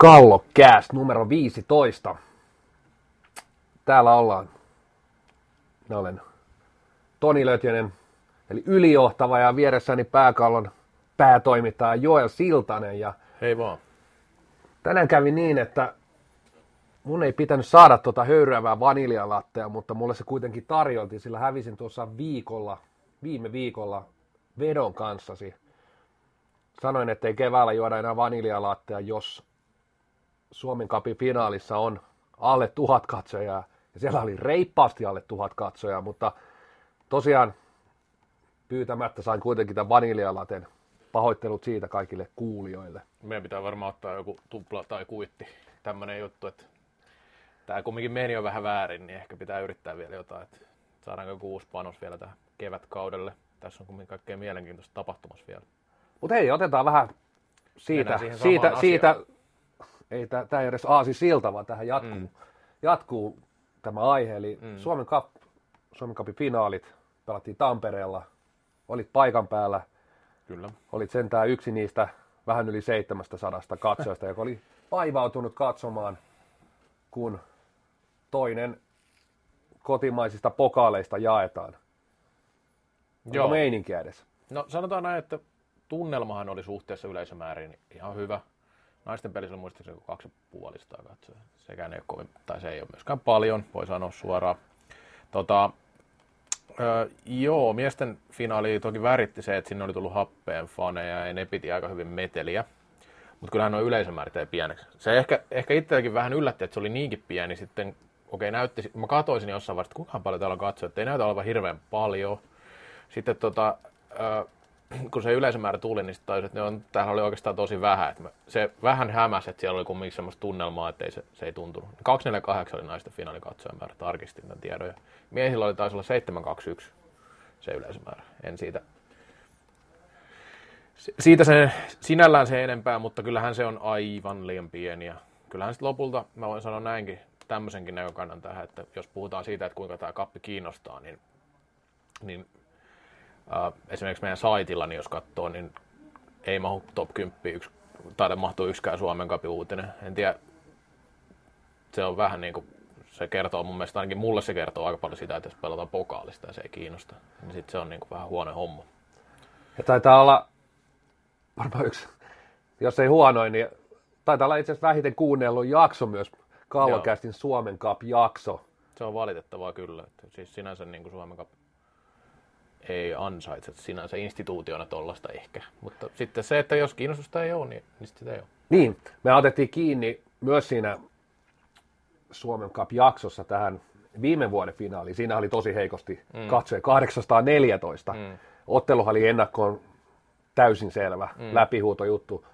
Kallokääst numero 15. Täällä ollaan. Mä olen Toni Lötjönen, eli ylijohtava ja vieressäni pääkallon päätoimittaja Joel Siltanen. Ja Hei vaan. tänään kävi niin, että mun ei pitänyt saada tuota höyryävää vaniljalattea, mutta mulle se kuitenkin tarjoltiin, sillä hävisin tuossa viikolla, viime viikolla vedon kanssasi. Sanoin, että ei keväällä juoda enää vaniljalattea, jos Suomen kapin finaalissa on alle tuhat katsojaa. Ja siellä oli reippaasti alle tuhat katsojaa, mutta tosiaan pyytämättä sain kuitenkin tämän vaniljalaten. Pahoittelut siitä kaikille kuulijoille. Meidän pitää varmaan ottaa joku tupla tai kuitti. Tämmönen juttu, että tämä kumminkin meni jo vähän väärin, niin ehkä pitää yrittää vielä jotain, että saadaanko joku uusi panos vielä tähän kevätkaudelle. Tässä on kumminkin kaikkea mielenkiintoista tapahtumassa vielä. Mutta hei, otetaan vähän siitä, siitä, siitä. Ei tämä ei edes aasi silta, vaan tähän jatkuu, mm. jatkuu tämä aihe. Eli mm. Suomen, Cup, Suomen Cupin finaalit pelattiin Tampereella, olit paikan päällä, Kyllä. olit sentään yksi niistä vähän yli 700 katsojasta, joka oli vaivautunut katsomaan, kun toinen kotimaisista pokaaleista jaetaan. Onko Joo. meininkiä edes? No sanotaan näin, että tunnelmahan oli suhteessa yleisömääriin ihan hyvä. Naisten pelissä oli muistaakseni kaksi puolista katsoja. Sekään ei ole kovin, tai se ei ole myöskään paljon, voi sanoa suoraan. Tota, öö, joo, miesten finaali toki väritti se, että sinne oli tullut happeen faneja ja ne piti aika hyvin meteliä. Mutta kyllähän nuo yleisömäärät ei pieneksi. Se ehkä, ehkä itseäkin vähän yllätti, että se oli niinkin pieni sitten. Okei, näytti, mä katoisin jossain vaiheessa, että kuinka paljon täällä on katsoja, että ei näytä olevan hirveän paljon. Sitten tota, ö, kun se yleisömäärä tuli, niin tajusin, että ne on, täällä oli oikeastaan tosi vähän. Että se vähän hämäsi, että siellä oli kumminkin semmoista tunnelmaa, että ei se, se ei tuntunut. 248 oli naisten finaalikatsojamäärä, tarkistin tämän tiedon. Ja miehillä oli taisi olla 721 se yleisömäärä. En siitä, si- siitä se, sinällään se enempää, mutta kyllähän se on aivan liian pieni. Ja kyllähän sitten lopulta, mä voin sanoa näinkin, tämmöisenkin näkökannan tähän, että jos puhutaan siitä, että kuinka tämä kappi kiinnostaa, niin, niin esimerkiksi meidän saitilla, niin jos katsoo, niin ei mahu top 10 yksi, taida mahtua yksikään Suomen kapin uutinen. En tiedä, se on vähän niin kuin, se kertoo mun mielestä, ainakin mulle se kertoo aika paljon sitä, että jos pelataan pokaalista ja se ei kiinnosta, niin sitten se on niin kuin vähän huono homma. Ja taitaa olla varmaan yksi, jos ei huonoin, niin taitaa olla itse asiassa vähiten kuunnellut jakso myös Kallokästin Suomen Cup-jakso. Se on valitettavaa kyllä. Että siis sinänsä niin kuin Suomen Cup ei ansaitse sinänsä instituutiona tollasta ehkä. Mutta sitten se, että jos kiinnostusta ei ole, niin, niin sitä ei ole. Niin, me otettiin kiinni myös siinä Suomen Cup-jaksossa tähän viime vuoden finaaliin. Siinä oli tosi heikosti mm. katsoja, 814. Mm. Otteluhan oli ennakkoon täysin selvä, mm. läpihuutojuttu.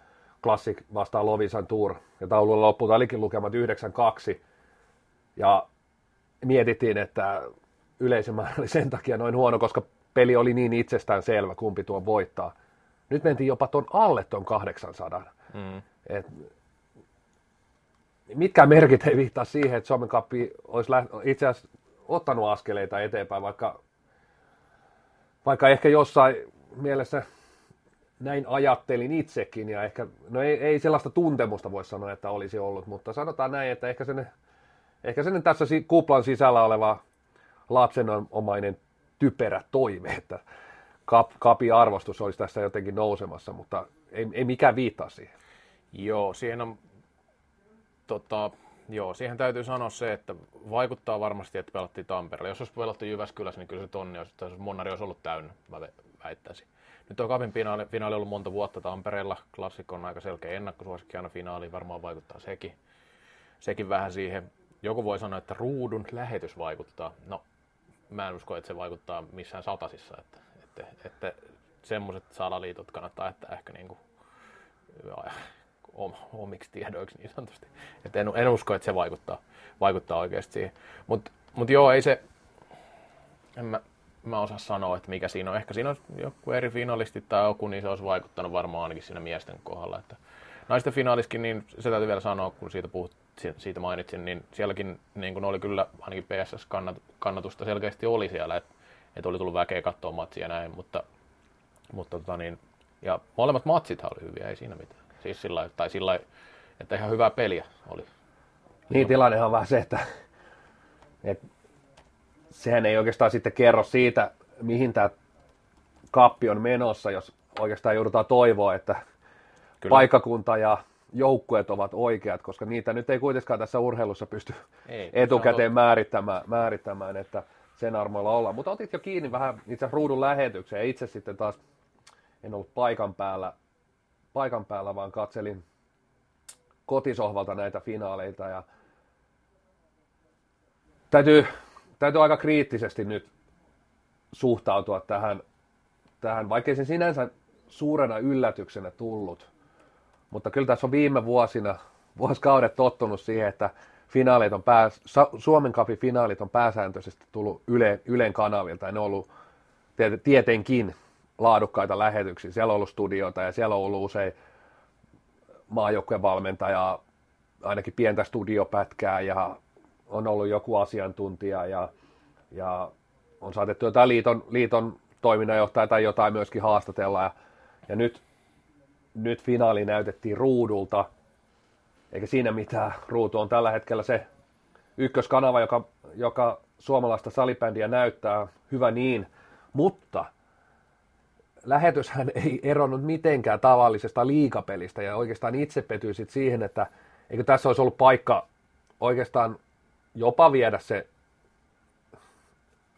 Classic vastaan Lovisan Tour. Ja taululla loppuun olikin lukemat 9-2. Ja mietittiin, että yleisömäärä oli sen takia noin huono, koska peli oli niin itsestään selvä, kumpi tuon voittaa. Nyt mentiin jopa ton alle ton 800. Mm. Et, mitkään merkit ei viittaa siihen, että Suomen Cup olisi läht- itse asiassa ottanut askeleita eteenpäin, vaikka, vaikka ehkä jossain mielessä näin ajattelin itsekin, ja ehkä, no ei, ei sellaista tuntemusta voi sanoa, että olisi ollut, mutta sanotaan näin, että ehkä sen, ehkä sen tässä si- kuplan sisällä oleva lapsenomainen typerä toive, että kap, kapin arvostus olisi tässä jotenkin nousemassa, mutta ei, ei mikään viittaa siihen. Joo, siihen on, tota, joo, siihen täytyy sanoa se, että vaikuttaa varmasti, että pelattiin Tampereella. Jos olisi pelattu Jyväskylässä, niin kyllä se tonni olisi, tai Monnari olisi ollut täynnä, mä vä- väittäisin. Nyt on Kapin finaali, finaali ollut monta vuotta Tampereella. Klassikko on aika selkeä ennakkosuosikki aina finaaliin, varmaan vaikuttaa sekin. Sekin vähän siihen. Joku voi sanoa, että ruudun lähetys vaikuttaa. No, mä en usko, että se vaikuttaa missään satasissa. Että, että, että semmoiset salaliitot kannattaa jättää ehkä niin kuin om, omiksi tiedoiksi niin sanotusti. Et en, en usko, että se vaikuttaa, vaikuttaa oikeasti siihen. Mutta mut joo, ei se, en mä, mä osaa sanoa, että mikä siinä on. Ehkä siinä on joku eri finalistit tai joku, niin se olisi vaikuttanut varmaan ainakin siinä miesten kohdalla. Että naisten finaaliskin, niin se täytyy vielä sanoa, kun siitä, puhut, siitä mainitsin, niin sielläkin niin kun oli kyllä ainakin PSS-kannatusta selkeästi oli siellä, että, että oli tullut väkeä katsoa matsia ja näin, mutta, mutta tota niin, ja molemmat matsithan oli hyviä, ei siinä mitään. Siis sillä tai sillä että ihan hyvää peliä oli. Niin, tilannehan on vähän se, että, että sehän ei oikeastaan sitten kerro siitä, mihin tämä kappi on menossa, jos oikeastaan joudutaan toivoa, että Kyllä. paikkakunta ja joukkueet ovat oikeat, koska niitä nyt ei kuitenkaan tässä urheilussa pysty ei, etukäteen määrittämään, määrittämään, että sen armoilla olla. Mutta otit jo kiinni vähän itse ruudun lähetykseen. Itse sitten taas en ollut paikan päällä, paikan päällä vaan katselin kotisohvalta näitä finaaleita ja täytyy, täytyy aika kriittisesti nyt suhtautua tähän, tähän vaikkei se sinänsä suurena yllätyksenä tullut. Mutta kyllä tässä on viime vuosina, vuosikaudet tottunut siihen, että finaalit on pää, Suomen Cupin finaalit on pääsääntöisesti tullut Yle, Ylen kanavilta ja ne on ollut tietenkin laadukkaita lähetyksiä. Siellä on ollut studioita ja siellä on ollut usein maajoukkueen valmentaja, ainakin pientä studiopätkää ja on ollut joku asiantuntija ja, ja on saatettu jotain liiton, liiton toiminnanjohtaja tai jotain myöskin haastatella. Ja, ja nyt, nyt finaali näytettiin ruudulta, eikä siinä mitään. Ruutu on tällä hetkellä se ykköskanava, joka, joka suomalaista salibändiä näyttää, hyvä niin, mutta lähetyshän ei eronnut mitenkään tavallisesta liikapelistä ja oikeastaan itse petyisit siihen, että eikö tässä olisi ollut paikka oikeastaan jopa viedä se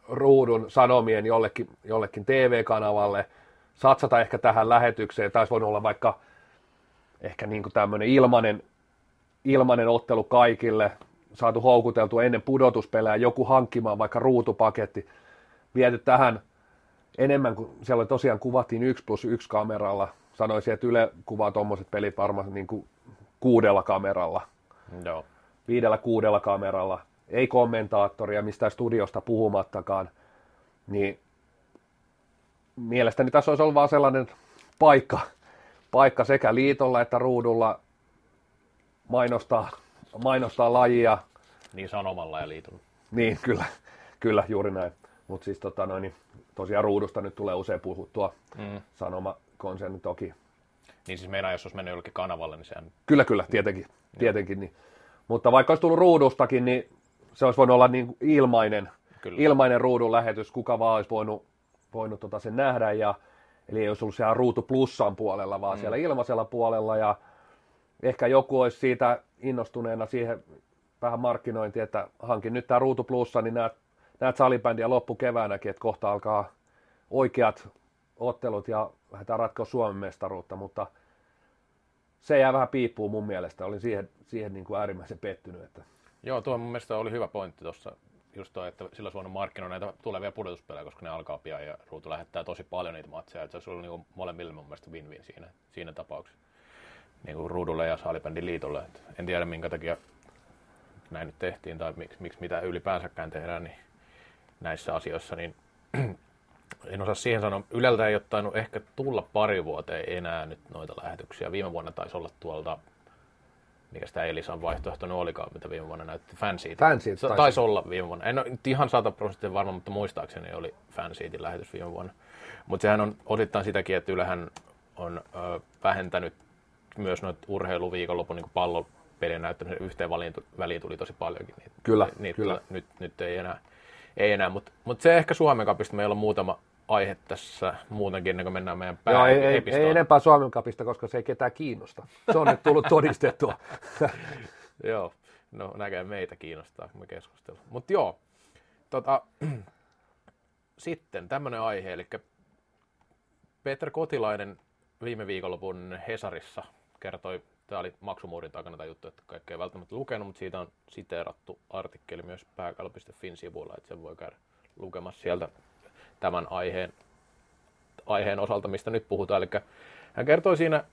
ruudun sanomien jollekin, jollekin TV-kanavalle, satsata ehkä tähän lähetykseen, taisi voinut olla vaikka ehkä niin kuin tämmöinen ilmainen, ilmainen ottelu kaikille, saatu houkuteltu ennen pudotuspelejä, joku hankkimaan vaikka ruutupaketti, viety tähän enemmän kuin siellä tosiaan kuvattiin 1 plus 1 kameralla. Sanoisin, että Yle kuvaa tuommoiset pelit varmaan niin kuin kuudella kameralla. Joo. Viidellä kuudella kameralla. Ei kommentaattoria mistään studiosta puhumattakaan. Niin mielestäni tässä olisi ollut vaan sellainen paikka, paikka sekä liitolla että ruudulla mainostaa, mainostaa lajia. Niin sanomalla ja liitolla. Niin, kyllä, kyllä juuri näin. Mutta siis tota noin, niin tosiaan ruudusta nyt tulee usein puhuttua mm. konserni toki. Niin siis meinaa, jos olisi mennyt jollekin kanavalle, niin sehän... Kyllä, kyllä, tietenkin. tietenkin niin. Mutta vaikka olisi tullut ruudustakin, niin se olisi voinut olla niin ilmainen, kyllä. ilmainen ruudun lähetys, kuka vaan olisi voinut, voinut tota sen nähdä. Ja, eli ei olisi ollut siellä ruutu plussan puolella, vaan mm. siellä ilmaisella puolella. Ja ehkä joku olisi siitä innostuneena siihen vähän markkinointi, että hankin nyt tämä ruutu plussa, niin näet näet salibändiä loppukeväänäkin, että kohta alkaa oikeat ottelut ja lähdetään ratkoa Suomen mestaruutta, mutta se jää vähän piippuun mun mielestä. Olin siihen, siihen niin kuin äärimmäisen pettynyt. Että... Joo, tuo mun mielestä oli hyvä pointti tuossa, just tuo, että sillä suonna markkinoida näitä tulevia pudotuspelejä, koska ne alkaa pian ja Ruutu lähettää tosi paljon niitä matseja. Että se oli niin molemmille mun mielestä win-win siinä, siinä tapauksessa. Niin kuin Ruudulle ja Salibändin liitolle. Et en tiedä minkä takia näin nyt tehtiin tai miksi, miksi mitä ylipäänsäkään tehdään, niin näissä asioissa, niin en osaa siihen sanoa. Yleltä ei ole ehkä tulla pari vuoteen enää nyt noita lähetyksiä. Viime vuonna taisi olla tuolta, mikä sitä Elisan vaihtoehto nyt olikaan, mitä viime vuonna näytti, Fanseat. Fanseat taisi. taisi olla viime vuonna. En ole ihan 100 prosenttia varma, mutta muistaakseni oli Fanseatin lähetys viime vuonna. Mutta sehän on osittain sitäkin, että Ylehän on ö, vähentänyt myös noita urheiluviikonlopun niin pallopelien näyttämisen yhteen väliin tuli tosi paljonkin. Niitä, kyllä, niitä, kyllä. Nyt, nyt ei enää ei enää, mutta mut se ehkä Suomen kapista meillä on muutama aihe tässä muutenkin, ennen kuin mennään meidän pää Joo, ei, ei, ei, enempää Suomen kapista, koska se ei ketään kiinnosta. Se on nyt tullut todistettua. joo, no näkee meitä kiinnostaa, kun me keskustellaan. Mutta joo, tota, sitten tämmöinen aihe, eli Peter Kotilainen viime viikonlopun Hesarissa kertoi Tämä oli maksumuurin takana tämä juttu, että kaikki ei välttämättä lukenut, mutta siitä on siteerattu artikkeli myös pääkalo.fin sivuilla, että sen voi käydä lukemassa sieltä tämän aiheen, aiheen osalta, mistä nyt puhutaan. Eli hän kertoi siinä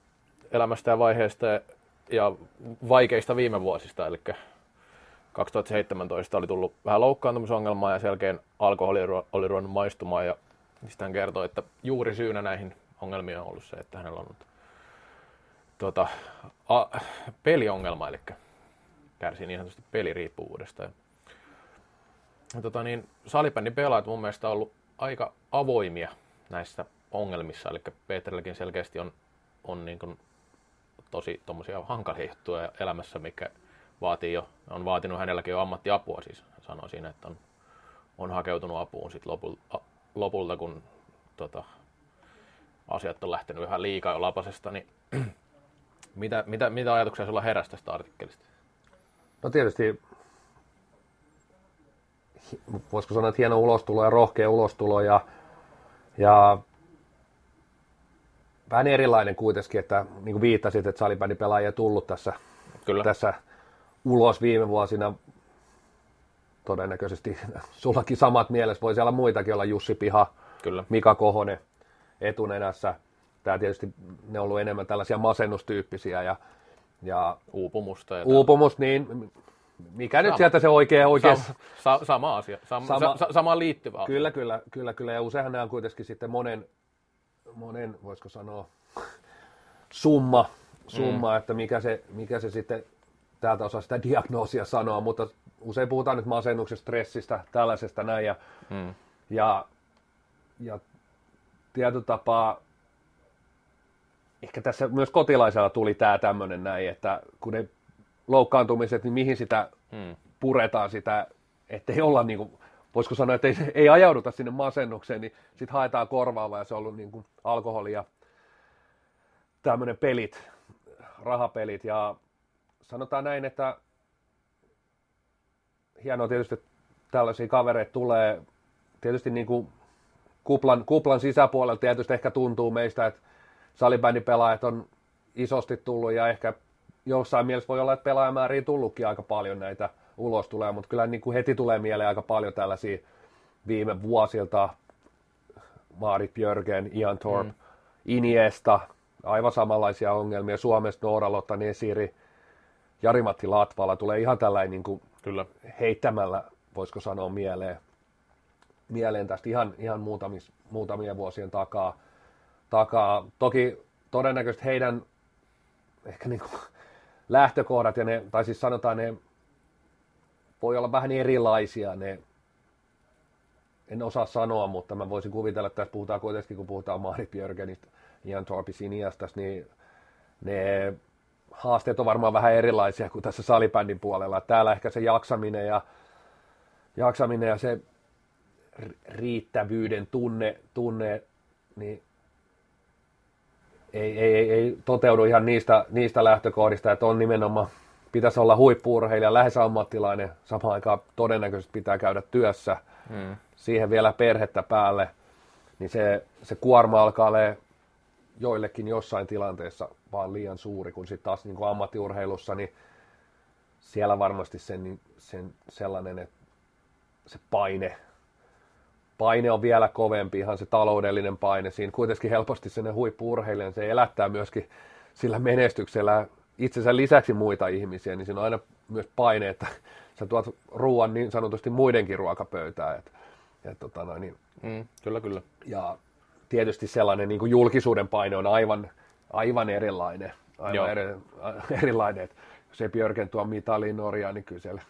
elämästä ja vaiheesta ja vaikeista viime vuosista, eli 2017 oli tullut vähän loukkaantumisongelmaa ja selkeän alkoholi oli ruvennut maistumaan ja sitten hän kertoi, että juuri syynä näihin ongelmiin on ollut se, että hänellä on ollut tuota, a, peliongelma, eli kärsii niin sanotusti peliriippuvuudesta. Ja, tota, niin, salibändin pelaajat mun mielestä on ollut aika avoimia näissä ongelmissa, eli Peterilläkin selkeästi on, on niin kuin tosi tommosia hankalia juttuja elämässä, mikä vaatii jo, on vaatinut hänelläkin jo ammattiapua siis. Sanoi siinä, että on, on hakeutunut apuun sit lopulta, lopulta, kun tota, asiat on lähtenyt ihan liikaa jo lapasesta, niin mitä, mitä, mitä ajatuksia sulla heräsi tästä artikkelista? No tietysti, voisiko sanoa, että hieno ulostulo ja rohkea ulostulo ja, ja vähän erilainen kuitenkin, että niin kuin viittasit, että salibändipelaajia tullut tässä, Kyllä. tässä ulos viime vuosina. Todennäköisesti sullakin samat mielessä, voisi olla muitakin olla Jussi Piha, Kyllä. Mika Kohonen etunenässä. Tämä tietysti ne on ollut enemmän tällaisia masennustyyppisiä ja, ja uupumusta. Ja uupumus, niin mikä sama. nyt sieltä se oikea, oikea... Sam, sa, sama asia, sam, sama, sa, samaan liittyvä asia. Kyllä, kyllä, kyllä, kyllä. Ja useinhan nämä on kuitenkin sitten monen, monen voisiko sanoa, summa, summa mm. että mikä se, mikä se sitten täältä osaa sitä diagnoosia sanoa, mutta usein puhutaan nyt masennuksesta, stressistä, tällaisesta näin. Ja, mm. ja, ja tietyllä tapaa ehkä tässä myös kotilaisella tuli tämä tämmöinen näin, että kun ne loukkaantumiset, niin mihin sitä hmm. puretaan sitä, ettei olla niin kuin, voisiko sanoa, että ei, ei ajauduta sinne masennukseen, niin sitten haetaan korvaavaa ja se on ollut niin kuin alkoholi ja tämmöinen pelit, rahapelit ja sanotaan näin, että hienoa tietysti, että tällaisia kavereita tulee tietysti niin kuin kuplan, kuplan sisäpuolella tietysti ehkä tuntuu meistä, että salibändipelaajat on isosti tullut ja ehkä jossain mielessä voi olla, että pelaajamääriä tullutkin aika paljon näitä ulos tulee, mutta kyllä niin kuin heti tulee mieleen aika paljon tällaisia viime vuosilta, Maarit Björgen, Ian Thorpe, mm. Iniesta, aivan samanlaisia ongelmia, Suomesta Noora Lotta Nesiri, Jari-Matti Latvala tulee ihan tällainen niin kuin kyllä. heittämällä, voisiko sanoa mieleen, mieleen tästä ihan, ihan muutamis, muutamia vuosien takaa. takaa. Toki todennäköisesti heidän ehkä niin kuin lähtökohdat, ja ne, tai siis sanotaan, ne voi olla vähän erilaisia, ne, en osaa sanoa, mutta mä voisin kuvitella, että tässä puhutaan kuitenkin, kun puhutaan Marit Björgenistä, Ian Torpisin Iniastas, niin ne haasteet on varmaan vähän erilaisia kuin tässä salibändin puolella. Täällä ehkä se jaksaminen ja, jaksaminen ja se riittävyyden tunne, tunne niin ei, ei, ei, ei toteudu ihan niistä, niistä lähtökohdista, että on nimenomaan, pitäisi olla huippuurheilija, lähes ammattilainen, samaan aikaan todennäköisesti pitää käydä työssä, hmm. siihen vielä perhettä päälle, niin se, se kuorma alkaa olla joillekin jossain tilanteessa vaan liian suuri, kun sitten taas niin kuin ammattiurheilussa, niin siellä varmasti sen, sen sellainen, että se paine paine on vielä kovempi, ihan se taloudellinen paine. Siinä kuitenkin helposti sen huippuurheilijan, se elättää myöskin sillä menestyksellä itsensä lisäksi muita ihmisiä, niin siinä on aina myös paine, että sä tuot ruoan niin sanotusti muidenkin ruokapöytään. Et, et, tota noin, niin, mm, kyllä, kyllä. Ja tietysti sellainen niin kuin julkisuuden paine on aivan, aivan erilainen. Aivan eri, erilainen, jos ei Björken tuo mitaliin Norjaan, niin kyllä siellä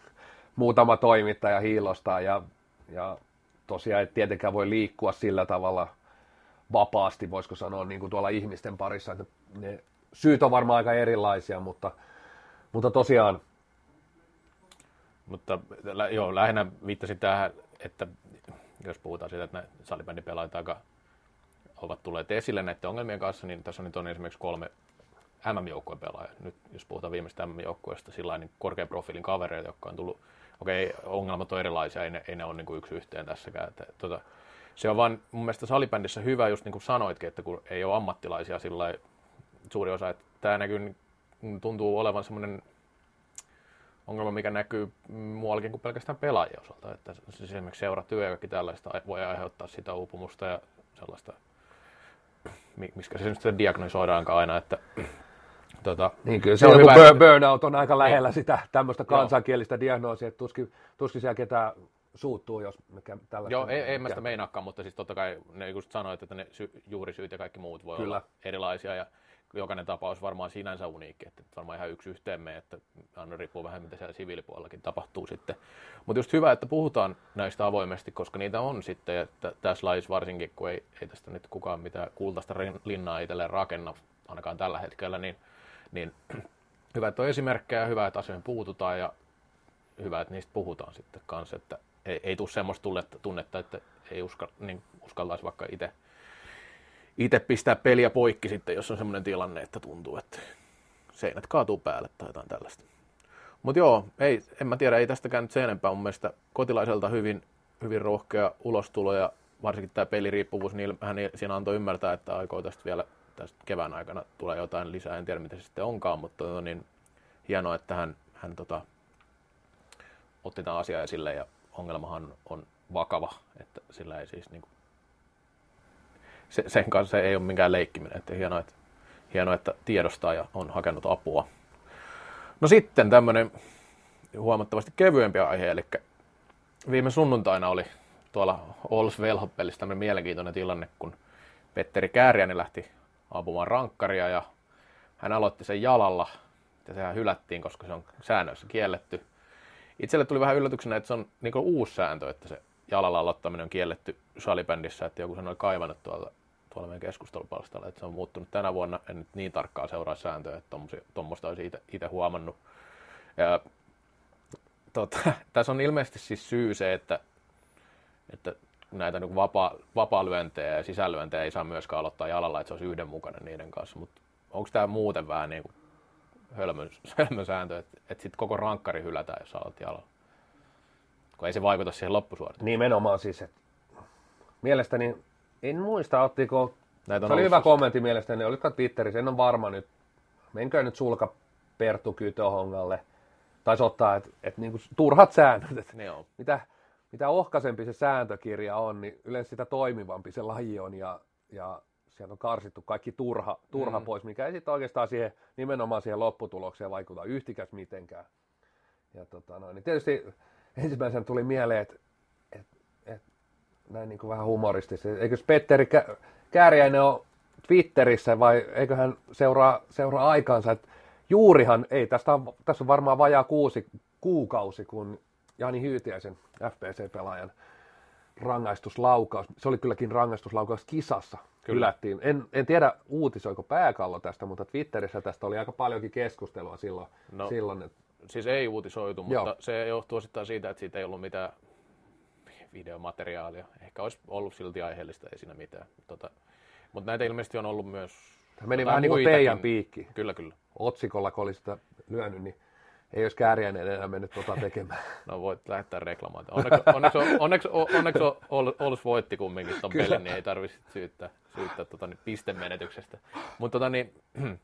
muutama toimittaja hiilostaa ja, ja tosiaan et tietenkään voi liikkua sillä tavalla vapaasti, voisiko sanoa, niin kuin tuolla ihmisten parissa. Että ne syyt on varmaan aika erilaisia, mutta, mutta tosiaan. Mutta joo, lähinnä viittasin tähän, että jos puhutaan siitä, että salibändipelaajat aika ovat tulleet esille näiden ongelmien kanssa, niin tässä on nyt on esimerkiksi kolme MM-joukkueen pelaajaa. Nyt jos puhutaan viimeistä MM-joukkueesta, sillä niin korkean profiilin kavereita, jotka on tullut okei, ongelmat on erilaisia, ei ne, ei ne ole niin kuin yksi yhteen tässäkään. Että, tota, se on vaan mun mielestä salibändissä hyvä, just niin kuin sanoitkin, että kun ei ole ammattilaisia sillä suuri osa, että tämä näkyy, tuntuu olevan semmoinen ongelma, mikä näkyy muuallakin kuin pelkästään pelaajien osalta. Että siis esimerkiksi seuratyö ja kaikki tällaista voi aiheuttaa sitä uupumusta ja sellaista, miskä se nyt diagnosoidaankaan aina, että Tota, niin kyllä se on hyvä. Burn, burnout on aika lähellä niin. sitä tämmöistä kansankielistä diagnoosia, että tuskin, tuskin siellä ketään suuttuu, jos mikä tällä Joo, ei, ei mä sitä meinaakaan, mutta siis totta kai ne just sanoit, että ne sy- juurisyyt ja kaikki muut voi Kyllä. olla erilaisia ja jokainen tapaus varmaan sinänsä uniikki, että varmaan ihan yksi yhteen me, että aina riippuu vähän mitä siellä siviilipuolellakin tapahtuu sitten. Mutta just hyvä, että puhutaan näistä avoimesti, koska niitä on sitten, että tässä lajissa varsinkin, kun ei, ei tästä nyt kukaan mitään kultaista linnaa itselleen rakenna, ainakaan tällä hetkellä, niin Niin hyvä, että on esimerkkejä hyvä, että asioihin puututaan ja hyvä, että niistä puhutaan sitten kanssa, että ei, ei tule semmoista tunnetta, että ei uskal, niin uskaltaisi vaikka itse itse pistää peliä poikki sitten, jos on semmoinen tilanne, että tuntuu, että seinät kaatuu päälle tai jotain tällaista. Mutta joo, ei, en mä tiedä, ei tästäkään nyt sen enempää. Mun mielestä kotilaiselta hyvin, hyvin rohkea ulostulo ja varsinkin tämä peliriippuvuus, niin hän siinä antoi ymmärtää, että aikoo tästä vielä tästä kevään aikana tulee jotain lisää. En tiedä, mitä se sitten onkaan, mutta on niin hienoa, että hän, hän tota, otti tämän asian esille ja ongelmahan on vakava, että sillä ei siis niin kuin, se, sen kanssa ei ole minkään leikkiminen. Että hienoa, että, hienoa, että tiedostaa ja on hakenut apua. No sitten tämmöinen huomattavasti kevyempi aihe, eli viime sunnuntaina oli tuolla Ols Velhopelissa tämmöinen mielenkiintoinen tilanne, kun Petteri Kääriäni lähti ampumaan rankkaria ja hän aloitti sen jalalla ja sehän hylättiin, koska se on säännöissä kielletty. Itselle tuli vähän yllätyksenä, että se on niin uusi sääntö, että se jalalla aloittaminen on kielletty salibändissä, että joku sen oli kaivannut tuolta, tuolla meidän keskustelupalstalla, että se on muuttunut tänä vuonna, en nyt niin tarkkaan seuraa sääntöä, että tuommoista olisi itse huomannut. Ja, tota, tässä on ilmeisesti siis syy se, että, että näitä niin vapaa, vapaa-lyöntejä ja sisälyöntejä ei saa myöskään aloittaa jalalla, että se olisi yhdenmukainen niiden kanssa, mutta onko tämä muuten vähän niin kuin hölmön, hölmön sääntö, että, että sitten koko rankkari hylätään, jos aloit jalalla? kun ei se vaikuta siihen loppusuoritukseen. Nimenomaan siis, että mielestäni, en muista, ottiko, Näitä se oli hyvä kommentti mielestäni, oliko Twitterissä, en ole varma nyt, menkö nyt sulka Perttu Kytöhongalle, taisi ottaa, että, että niin kuin turhat säännöt, että mitä, mitä ohkaisempi se sääntökirja on, niin yleensä sitä toimivampi se laji on ja, ja sieltä on karsittu kaikki turha, turha mm. pois, mikä ei sitten oikeastaan siihen, nimenomaan siihen lopputulokseen vaikuta yhtikäs mitenkään. Ja tota, no, niin tietysti ensimmäisenä tuli mieleen, että et, et, näin niin kuin vähän humoristisesti, eikö Petteri Kääriäinen ole Twitterissä vai eikö hän seuraa, seuraa aikaansa, että juurihan, ei, tästä on, tässä on varmaan vajaa kuusi kuukausi, kun Jani Hyytiäisen FPC-pelaajan rangaistuslaukaus, se oli kylläkin rangaistuslaukaus kisassa, Kyllä. Ylättiin. En, en tiedä uutisoiko pääkallo tästä, mutta Twitterissä tästä oli aika paljonkin keskustelua silloin. No, silloin että siis ei uutisoitu, mutta Joo. se johtuu osittain siitä, että siitä ei ollut mitään videomateriaalia. Ehkä olisi ollut silti aiheellista, ei siinä mitään. Tota, mutta näitä ilmeisesti on ollut myös... Tämä meni vähän niin kuin teidän piikki. Kyllä, kyllä. Otsikolla, kun olisi sitä lyönyt, niin ei olisi kääriäinen enää mennyt tuota tekemään. no voit lähettää reklamoita. Onneksi, onneksi, onneksi, onneksi Oulus voitti kumminkin tuon pelin, niin ei tarvitse syyttää, syyttää tuota, niin pistemenetyksestä. Mutta tota, niin,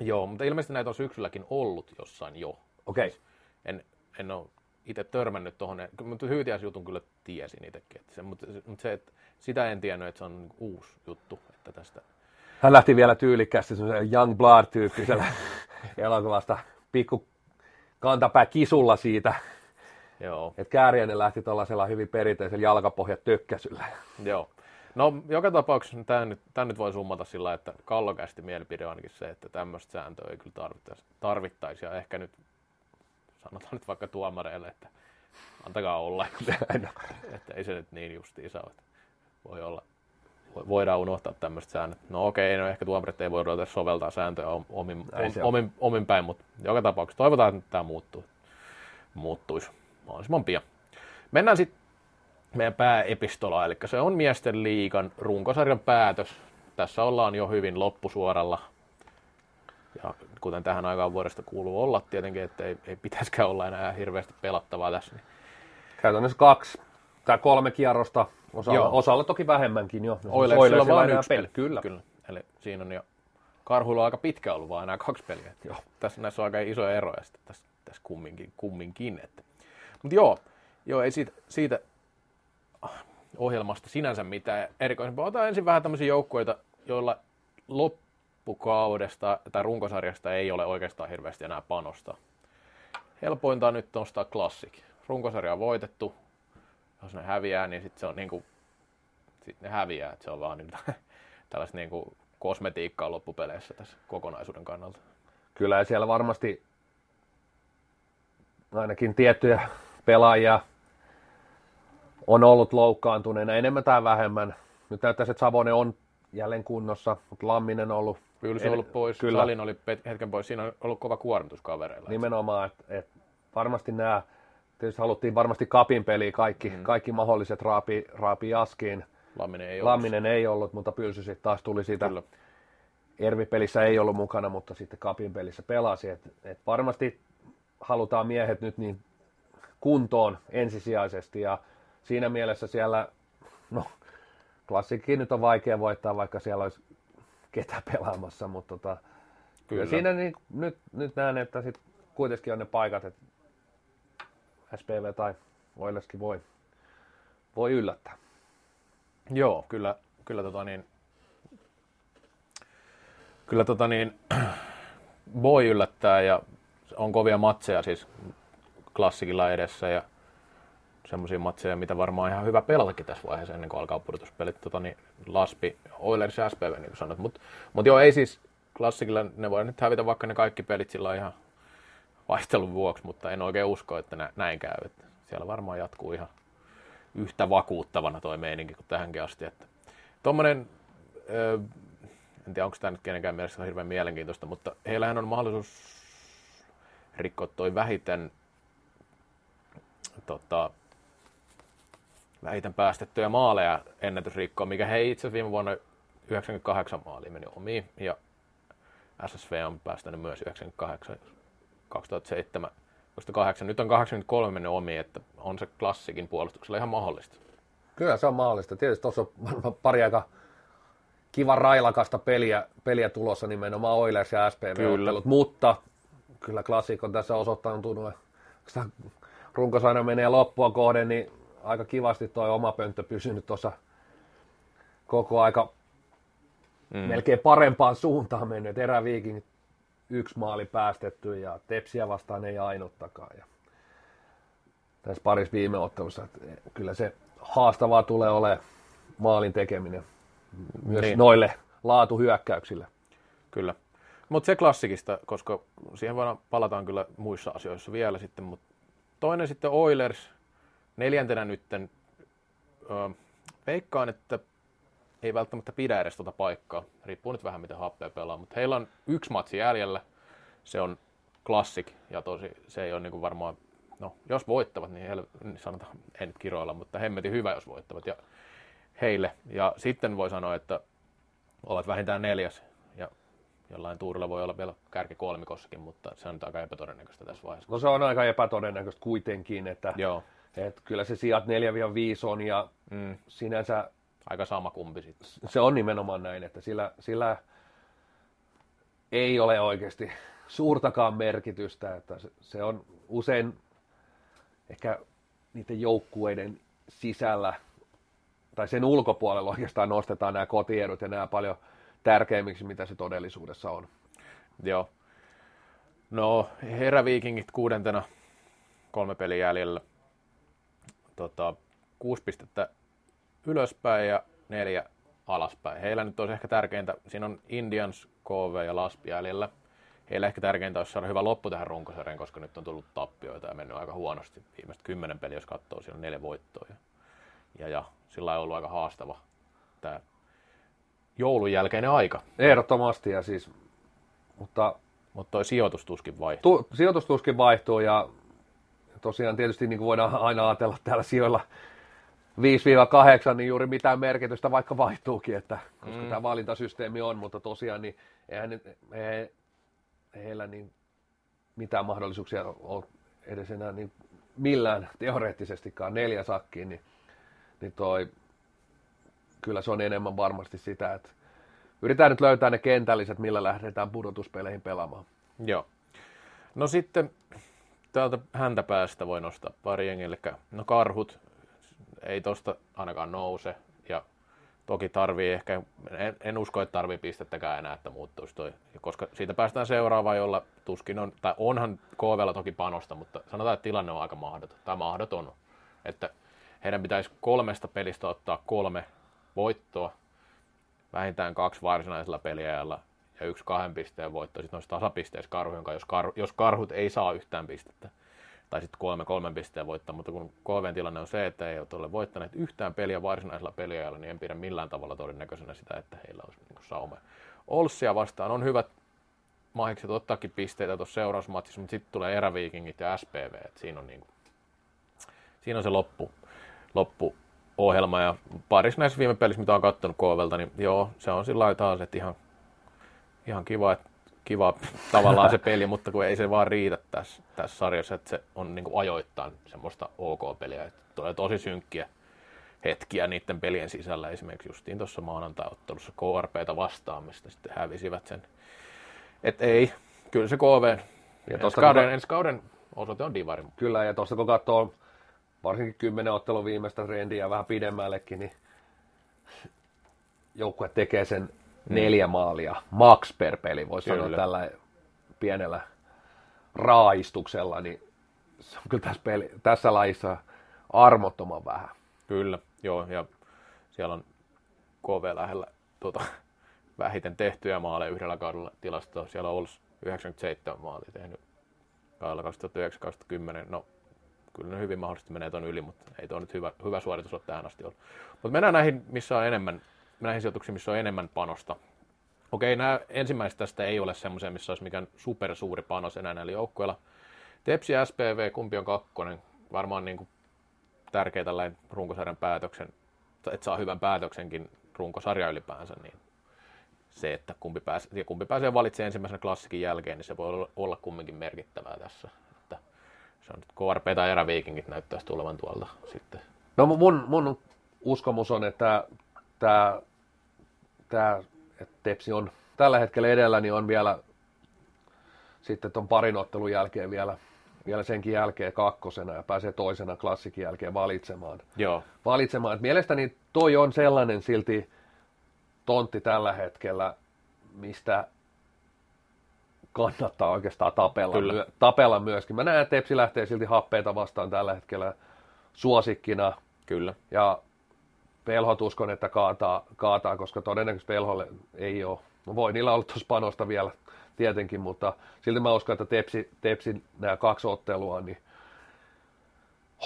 joo, mutta ilmeisesti näitä on syksylläkin ollut jossain jo. Okei. Okay. En, en ole itse törmännyt tuohon, mutta hyytiäisjutun kyllä tiesin itsekin. Että se, mutta, mutta se, että sitä en tiennyt, että se on uusi juttu. Että tästä... Hän lähti vielä tyylikkäästi Young Blood-tyyppisellä elokuvasta pikku kantapää kisulla siitä. Joo. Että Kääriäinen lähti tuollaisella hyvin perinteisellä jalkapohjat tökkäsyllä. Joo. No joka tapauksessa tämä nyt, tämä nyt voi summata sillä, että kallokästi mielipide on ainakin se, että tämmöistä sääntöä ei kyllä tarvittaisi, tarvittaisi. Ja ehkä nyt sanotaan nyt vaikka tuomareille, että antakaa olla, että ei se nyt niin justiinsa ole. Voi olla, voidaan unohtaa tämmöiset säännöt. No okei, no ehkä tuomarit ei voi ruveta soveltaa sääntöjä omin, omin, omin päin, mutta joka tapauksessa toivotaan, että tämä muuttuu, muuttuisi mahdollisimman pian. Mennään sitten meidän pääepistola, eli se on miesten liikan runkosarjan päätös. Tässä ollaan jo hyvin loppusuoralla ja kuten tähän aikaan vuodesta kuuluu olla tietenkin, että ei, ei pitäisikään olla enää hirveästi pelattavaa tässä. Niin. Käytännössä kaksi tai kolme kierrosta, osalla, osalla toki vähemmänkin jo. Oileksilla on vain yksi peli. Kyllä. Kyllä. Eli siinä on jo Karhuilla on aika pitkä ollut vaan enää kaksi peliä. Joo. Tässä näissä on aika isoja eroja sitten tässä, tässä kumminkin. kumminkin että. Mutta joo, joo, ei siitä, siitä ohjelmasta sinänsä mitään erikoisempaa. Otan ensin vähän tämmöisiä joukkoita, joilla loppu loppukaudesta tai runkosarjasta ei ole oikeastaan hirveästi enää panosta. Helpointa on nyt nostaa klassik. Runkosarja on voitettu. Jos ne häviää, niin sitten se on niinku, sit ne häviää. Et se on vaan niin, tällaista niinku kosmetiikkaa loppupeleissä tässä kokonaisuuden kannalta. Kyllä, ja siellä varmasti ainakin tiettyjä pelaajia on ollut loukkaantuneena enemmän tai vähemmän. Nyt näyttäisi, että Savonen on jälleen kunnossa, mutta Lamminen on ollut... Pylsy on ollut pois, kyllä. Salin oli hetken pois, siinä on ollut kova kuormitus kavereilla. Nimenomaan, että et varmasti nämä, tietysti haluttiin varmasti kapin peliä kaikki, mm. kaikki mahdolliset raapi, raapi jaskiin. Lamminen ei, Lamminen ollut. ei ollut, mutta Pylsy sitten taas tuli siitä. Kyllä. Ervi-pelissä ei ollut mukana, mutta sitten kapin pelissä pelasi. Et, et varmasti halutaan miehet nyt niin kuntoon ensisijaisesti ja siinä mielessä siellä, no klassikki nyt on vaikea voittaa, vaikka siellä olisi ketä pelaamassa, mutta tota, Kyllä. siinä niin, nyt, nyt näen, että sit kuitenkin on ne paikat, että SPV tai Oileskin voi, voi yllättää. Joo, kyllä, kyllä tota niin, kyllä tota niin, voi yllättää ja on kovia matseja siis klassikilla edessä ja semmoisia matseja, mitä varmaan ihan hyvä pelatakin tässä vaiheessa ennen kuin alkaa pudotuspelit. Tota, niin Laspi, Oilers ja SPV, niin kuin sanot. Mutta mut joo, ei siis klassikilla, ne voi nyt hävitä vaikka ne kaikki pelit sillä ihan vaihtelun vuoksi, mutta en oikein usko, että nä, näin käy. Että siellä varmaan jatkuu ihan yhtä vakuuttavana toi meininki kuin tähänkin asti. Että tommonen, öö, en tiedä onko tämä nyt kenenkään mielestä hirveän mielenkiintoista, mutta heillähän on mahdollisuus rikkoa toi vähiten tota, vähiten päästettyjä maaleja ennätysrikkoa, mikä he itse viime vuonna 98 maalia meni omiin, ja SSV on päästänyt myös 98, 2007, 2008. Nyt on 83 mennyt omiin, että on se klassikin puolustuksella ihan mahdollista. Kyllä se on mahdollista. Tietysti tuossa on pari aika kiva railakasta peliä, peliä tulossa nimenomaan Oilers ja SPV-ottelut, mutta kyllä klassikko on tässä osoittanut, että runkosarja menee loppua kohden, niin aika kivasti tuo oma pönttö pysynyt tuossa koko aika mm. melkein parempaan suuntaan mennyt. Eräviikin yksi maali päästetty ja Tepsiä vastaan ei ainuttakaan. Ja tässä parissa viime ottelussa, että kyllä se haastavaa tulee olemaan maalin tekeminen myös niin. noille laatuhyökkäyksille. Kyllä. Mutta se klassikista, koska siihen voidaan palataan kyllä muissa asioissa vielä sitten, mutta toinen sitten Oilers, neljäntenä nytten, öö, veikkaan, että ei välttämättä pidä edes tuota paikkaa. Riippuu nyt vähän, miten happea pelaa. Mutta heillä on yksi matsi jäljellä. Se on klassik. Ja tosi, se ei ole niin kuin varmaan... No, jos voittavat, niin, heille, niin sanotaan, en nyt kiroilla, mutta hemmetin hyvä, jos voittavat. Ja heille. Ja sitten voi sanoa, että ovat vähintään neljäs. Ja jollain tuurilla voi olla vielä kärki kolmikossakin, mutta se on aika epätodennäköistä tässä vaiheessa. No se on aika epätodennäköistä kuitenkin, että Joo. Et kyllä se sijat 4-5 on ja mm. sinänsä... Aika sama kumpi sitten. Se on nimenomaan näin, että sillä, sillä ei ole oikeasti suurtakaan merkitystä, että se, se on usein ehkä niiden joukkueiden sisällä tai sen ulkopuolella oikeastaan nostetaan nämä kotiedut ja nämä paljon tärkeimmiksi, mitä se todellisuudessa on. Joo. No, Heräviikingit kuudentena, kolme peliä jäljellä tota, kuusi pistettä ylöspäin ja neljä alaspäin. Heillä nyt olisi ehkä tärkeintä, siinä on Indians, KV ja Laspi jäljellä. Heillä ehkä tärkeintä olisi saada hyvä loppu tähän runkosarjaan, koska nyt on tullut tappioita ja mennyt aika huonosti. Viimeiset kymmenen peliä, jos katsoo, siellä on neljä voittoa. Ja, ja, ja sillä on ollut aika haastava tämä joulun jälkeinen aika. Ehdottomasti, ja siis, mutta... Mutta toi sijoitustuskin vaihtuu. Tu, sijoitustuskin vaihtuu, ja tosiaan tietysti niin kuin voidaan aina ajatella täällä sijoilla 5-8, niin juuri mitään merkitystä vaikka vaihtuukin, että, koska mm. tämä valintasysteemi on, mutta tosiaan niin eihän he, heillä niin mitään mahdollisuuksia ole edes enää niin millään teoreettisestikaan neljä sakkiin, niin, niin toi, kyllä se on enemmän varmasti sitä, että yritetään nyt löytää ne kentälliset, millä lähdetään pudotuspeleihin pelaamaan. Joo. No sitten täältä häntä päästä voi nostaa pari jengiä, eli no karhut ei tosta ainakaan nouse, ja toki tarvii ehkä, en, en usko, että tarvii pistettäkään enää, että muuttuisi toi, koska siitä päästään seuraavaan, jolla tuskin on, tai onhan KVlla toki panosta, mutta sanotaan, että tilanne on aika mahdoton, tai mahdoton, että heidän pitäisi kolmesta pelistä ottaa kolme voittoa, vähintään kaksi varsinaisella peliajalla ja yksi kahden pisteen voitto. Sitten olisi tasapisteissä karhu, jonka jos, kar, jos karhut ei saa yhtään pistettä, tai sitten kolme kolmen pisteen voittaa, mutta kun KVn tilanne on se, että ei ole voittaneet yhtään peliä varsinaisella peliajalla, niin en pidä millään tavalla todennäköisenä sitä, että heillä olisi niin sauma. Olssia vastaan on hyvät mahikset ottaakin pisteitä tuossa seurausmatsissa, mutta sitten tulee eräviikingit ja SPV, että siinä on, niin kuin, siinä on se loppu, loppu ohjelma ja parissa näissä viime pelissä, mitä on katsonut KVlta, niin joo, se on sillä taas, että ihan, ihan kiva, että kiva tavallaan se peli, mutta kun ei se vaan riitä tässä, tässä sarjassa, että se on niin kuin ajoittain semmoista OK-peliä, että tulee tosi synkkiä hetkiä niiden pelien sisällä, esimerkiksi justiin tuossa maanantai-ottelussa KRPtä vastaan, mistä sitten hävisivät sen. Et ei, kyllä se KV, ja ensi, kauden, kun... ensi kauden osoite on divari. Kyllä, ja tuossa kun katsoo varsinkin kymmenen ottelun viimeistä trendiä vähän pidemmällekin, niin joukkue tekee sen. neljä maalia max per peli, voisi sanoa tällä pienellä raaistuksella, niin se on kyllä tässä, peli, tässä lajissa armottoman vähän. Kyllä, joo, ja siellä on KV lähellä tuota, vähiten tehtyjä maaleja yhdellä kaudella tilastoa. Siellä on ollut 97 maalia tehnyt kaudella 2009-2010. No, kyllä ne hyvin mahdollisesti menee tuon yli, mutta ei tuo nyt hyvä, hyvä suoritus ole tähän asti ollut. Mutta mennään näihin, missä on enemmän näihin sijoituksiin, missä on enemmän panosta. Okei, nämä ensimmäiset tästä ei ole semmoisia, missä olisi mikään supersuuri panos enää näillä joukkueilla. Tepsi ja SPV, kumpi on kakkonen, varmaan niin kuin tärkeä tällainen runkosarjan päätöksen, että saa hyvän päätöksenkin runkosarja ylipäänsä, niin se, että kumpi pääsee, kumpi pääsee valitsemaan ensimmäisenä klassikin jälkeen, niin se voi olla kumminkin merkittävää tässä. Että se on nyt KRP tai eräviikingit näyttäisi tulevan tuolta sitten. No mun, mun uskomus on, että tämä, tämä että Tepsi on tällä hetkellä edellä, niin on vielä sitten tuon parin ottelun jälkeen vielä, vielä senkin jälkeen kakkosena ja pääsee toisena klassikin jälkeen valitsemaan. Joo. valitsemaan. Et mielestäni toi on sellainen silti tontti tällä hetkellä, mistä kannattaa oikeastaan tapella, myö, tapella myöskin. Mä näen, että Tepsi lähtee silti happeita vastaan tällä hetkellä suosikkina. Kyllä. Ja Pelhot uskon, että kaataa, kaataa koska todennäköisesti Pelholle ei ole. No voi niillä olla tuossa panosta vielä tietenkin, mutta silti mä uskon, että Tepsi, Tepsi nämä kaksi ottelua niin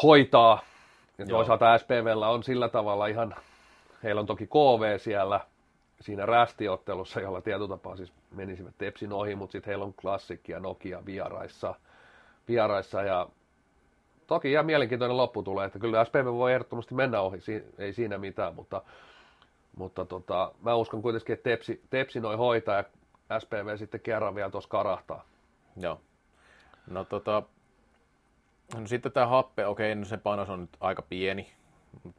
hoitaa. Ja toisaalta SPVllä on sillä tavalla ihan, heillä on toki KV siellä siinä rästiottelussa, jolla tietotapaa siis menisivät Tepsin ohi, mutta sitten heillä on klassikki ja Nokia vieraissa, vieraissa ja toki ihan mielenkiintoinen loppu tulee, että kyllä SPV voi ehdottomasti mennä ohi, ei siinä mitään, mutta, mutta tota, mä uskon kuitenkin, että Tepsi, Tepsi noin hoitaa ja SPV sitten kerran vielä tuossa karahtaa. Joo. No tota, no sitten tämä happe, okei, no se panos on nyt aika pieni.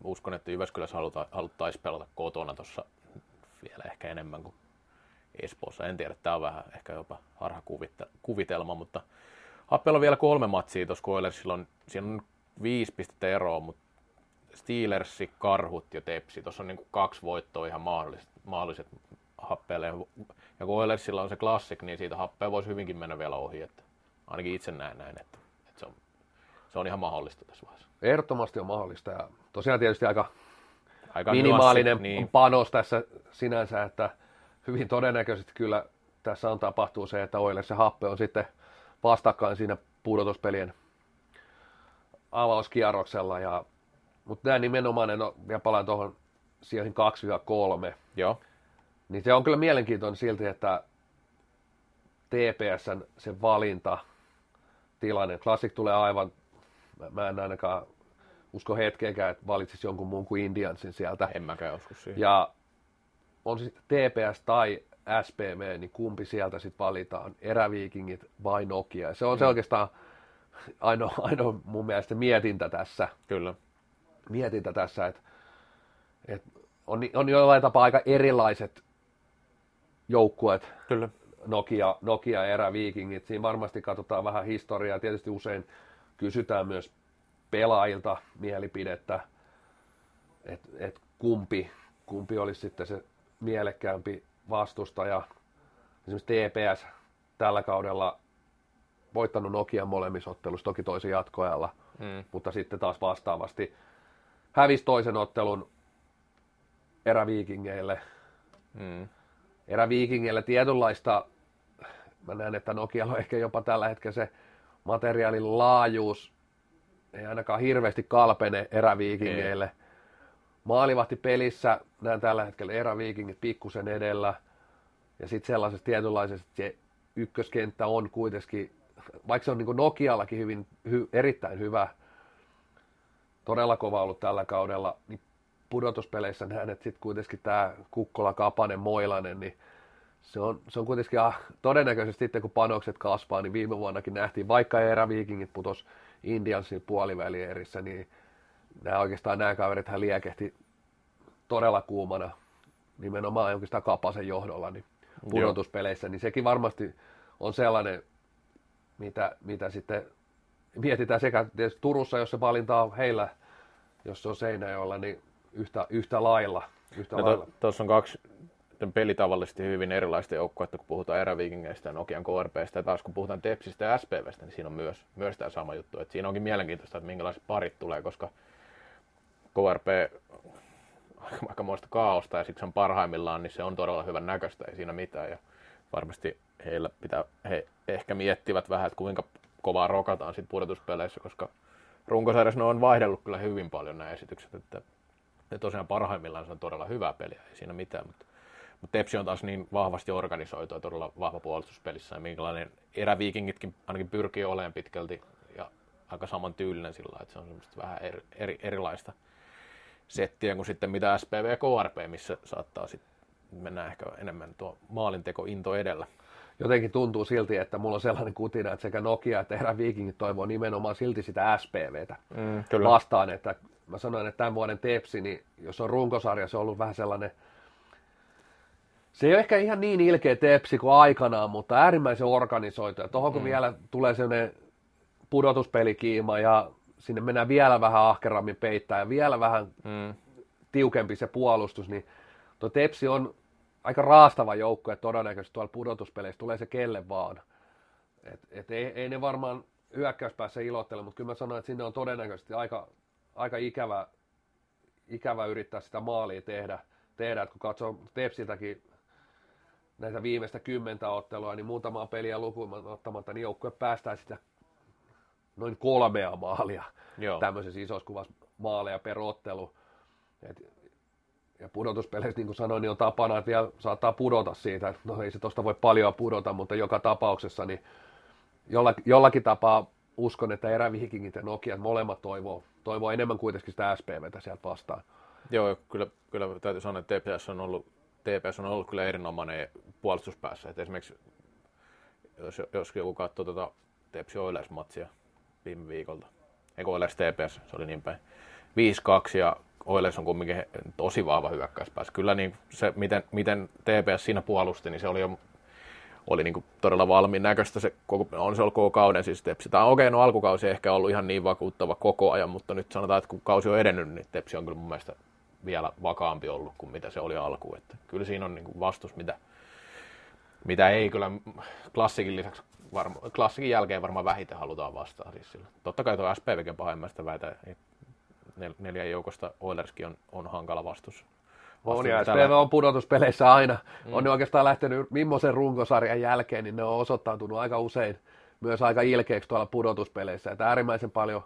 Uskon, että Jyväskylässä haluta, haluttaisiin pelata kotona tuossa vielä ehkä enemmän kuin Espoossa. En tiedä, tämä on vähän ehkä jopa harha kuvitelma, mutta Happella on vielä kolme matsia tuossa Oilersilla on, siinä on viisi pistettä eroa, mutta Steelersi, Karhut ja Tepsi, tuossa on niin kaksi voittoa ihan mahdolliset, mahdolliset Happeelle. Ja kun Oilersilla on se klassik, niin siitä Happea voisi hyvinkin mennä vielä ohi, että ainakin itse näen näin, että, että se, on, se on ihan mahdollista tässä vaiheessa. Ehdottomasti on mahdollista ja tosiaan tietysti aika, aika minimaalinen nuanssi, niin. panos tässä sinänsä, että hyvin todennäköisesti kyllä tässä on tapahtuu se, että Oilers se Happe on sitten – vastakkain siinä pudotuspelien avauskierroksella. Ja, mutta nämä nimenomaan, en ole, vielä palaan tuohon siihen 2-3. Joo. Niin se on kyllä mielenkiintoinen silti, että TPSn se valinta tilanne. Classic tulee aivan, mä en ainakaan usko hetkeäkään, että valitsisi jonkun muun kuin Indiansin sieltä. En mäkään usko siihen. Ja on siis TPS tai SPV, niin kumpi sieltä sitten valitaan, eräviikingit vai Nokia. Ja se on mm. se oikeastaan ainoa, ainoa mun mielestä mietintä tässä. Kyllä. Mietintä tässä, että, että on, on jollain tapaa aika erilaiset joukkueet. Kyllä. Nokia, Nokia eräviikingit. Siinä varmasti katsotaan vähän historiaa. Tietysti usein kysytään myös pelaajilta mielipidettä, että et kumpi, kumpi olisi sitten se mielekkäämpi vastustaja, esimerkiksi TPS tällä kaudella voittanut Nokian molemmissa ottelussa, toki toisen jatkoajalla, mm. mutta sitten taas vastaavasti hävisi toisen ottelun eräviikingeille. Mm. Eräviikingeille tietynlaista, mä näen, että Nokia on ehkä jopa tällä hetkellä se materiaalin laajuus ei ainakaan hirveästi kalpene eräviikingeille. Maalivahti pelissä näen tällä hetkellä eräviikingit pikkusen edellä. Ja sitten sellaisessa tietynlaisessa, että se ykköskenttä on kuitenkin, vaikka se on niin Nokiallakin hyvin, hy, erittäin hyvä, todella kova ollut tällä kaudella, niin pudotuspeleissä näen, että sitten kuitenkin tämä Kukkola, Kapanen, Moilanen, niin se on, se on kuitenkin ah, todennäköisesti sitten kun panokset kasvaa, niin viime vuonnakin nähtiin, vaikka eräviikingit putos Indiansin puolivälierissä, niin nämä oikeastaan nämä kaverit hän liekehti todella kuumana nimenomaan oikeastaan Kapasen johdolla niin pudotuspeleissä, niin sekin varmasti on sellainen, mitä, mitä sitten mietitään sekä Turussa, jos se valinta on heillä, jos se on Seinäjoella, niin yhtä, yhtä lailla. Yhtä no, lailla. Tuossa on kaksi pelitavallisesti hyvin erilaista joukkoa, että kun puhutaan eräviikingeistä ja Nokian KRPstä ja taas kun puhutaan Tepsistä ja SPVstä, niin siinä on myös, myös tämä sama juttu. Että siinä onkin mielenkiintoista, että minkälaiset parit tulee, koska KRP aika muista kaaosta ja siksi on parhaimmillaan, niin se on todella hyvän näköistä, ei siinä mitään. Ja varmasti heillä pitää, he ehkä miettivät vähän, että kuinka kovaa rokataan sitten pudotuspeleissä, koska runkosarjassa ne on vaihdellut kyllä hyvin paljon nämä esitykset, että ne tosiaan parhaimmillaan se on todella hyvää peliä, ei siinä mitään, mutta, mutta Tepsi on taas niin vahvasti organisoitu ja todella vahva puolustuspelissä, ja minkälainen eräviikingitkin ainakin pyrkii olemaan pitkälti ja aika saman tyylinen sillä että se on semmoista vähän eri, eri, erilaista settiä kuin sitten mitä SPV ja KRP, missä saattaa sitten mennä ehkä enemmän tuo maalinteko into edellä jotenkin tuntuu silti, että mulla on sellainen kutina, että sekä Nokia että Erä Vikingit toivoo nimenomaan silti sitä SPVtä mm, kyllä. vastaan, että mä sanoin, että tämän vuoden Tepsi, niin jos on runkosarja, se on ollut vähän sellainen, se ei ole ehkä ihan niin ilkeä Tepsi kuin aikanaan, mutta äärimmäisen organisoitu. Ja tuohon kun mm. vielä tulee sellainen pudotuspelikiima ja sinne mennään vielä vähän ahkerammin peittää ja vielä vähän mm. tiukempi se puolustus, niin tuo Tepsi on aika raastava joukko, että todennäköisesti tuolla pudotuspeleissä tulee se kelle vaan. Et, et ei, ei, ne varmaan hyökkäyspäässä ilottele, mutta kyllä mä sanoin, että sinne on todennäköisesti aika, aika ikävä, ikävä yrittää sitä maalia tehdä. tehdä. Et kun katsoo Tepsiltäkin näitä viimeistä kymmentä ottelua, niin muutamaa peliä lukuun ottamatta, niin joukkue päästään sitä noin kolmea maalia Joo. tämmöisessä isossa kuvassa maaleja per ottelu. Et ja pudotuspeleissä, niin kuin sanoin, niin on tapana, että vielä saattaa pudota siitä. No ei se tuosta voi paljon pudota, mutta joka tapauksessa niin jollakin, jollakin tapaa uskon, että erävihikingit ja Nokia molemmat toivoo, toivoo enemmän kuitenkin sitä SPVtä sieltä vastaan. Joo, kyllä, kyllä täytyy sanoa, että TPS on ollut, TPS on ollut kyllä erinomainen puolustuspäässä. Että esimerkiksi jos, jos joku katsoo tuota Tepsi Oilers-matsia viime viikolta, eikö Oilers TPS, se oli niin päin, 5-2 ja Oilers on kumminkin tosi vahva hyökkäyspäässä. Kyllä niin se, miten, miten TPS siinä puolusti, niin se oli jo oli niin todella valmiin näköistä. Se koko, on se ollut koko kauden siis Tepsi. Tämä on okei, okay, no alkukausi ei ehkä ollut ihan niin vakuuttava koko ajan, mutta nyt sanotaan, että kun kausi on edennyt, niin Tepsi on kyllä mun mielestä vielä vakaampi ollut kuin mitä se oli alkuun. Että kyllä siinä on niin vastus, mitä, mitä ei kyllä klassikin lisäksi varma, klassikin jälkeen varmaan vähiten halutaan vastaan. Siis sillä. Totta kai tuo SPVkin pahimmasta väitä, nel, neljän joukosta Oilerskin on, on hankala vastus. On, ja SPV on pudotuspeleissä aina. Mm. On ne oikeastaan lähtenyt millaisen runkosarjan jälkeen, niin ne on osoittautunut aika usein myös aika ilkeäksi tuolla pudotuspeleissä. Että äärimmäisen paljon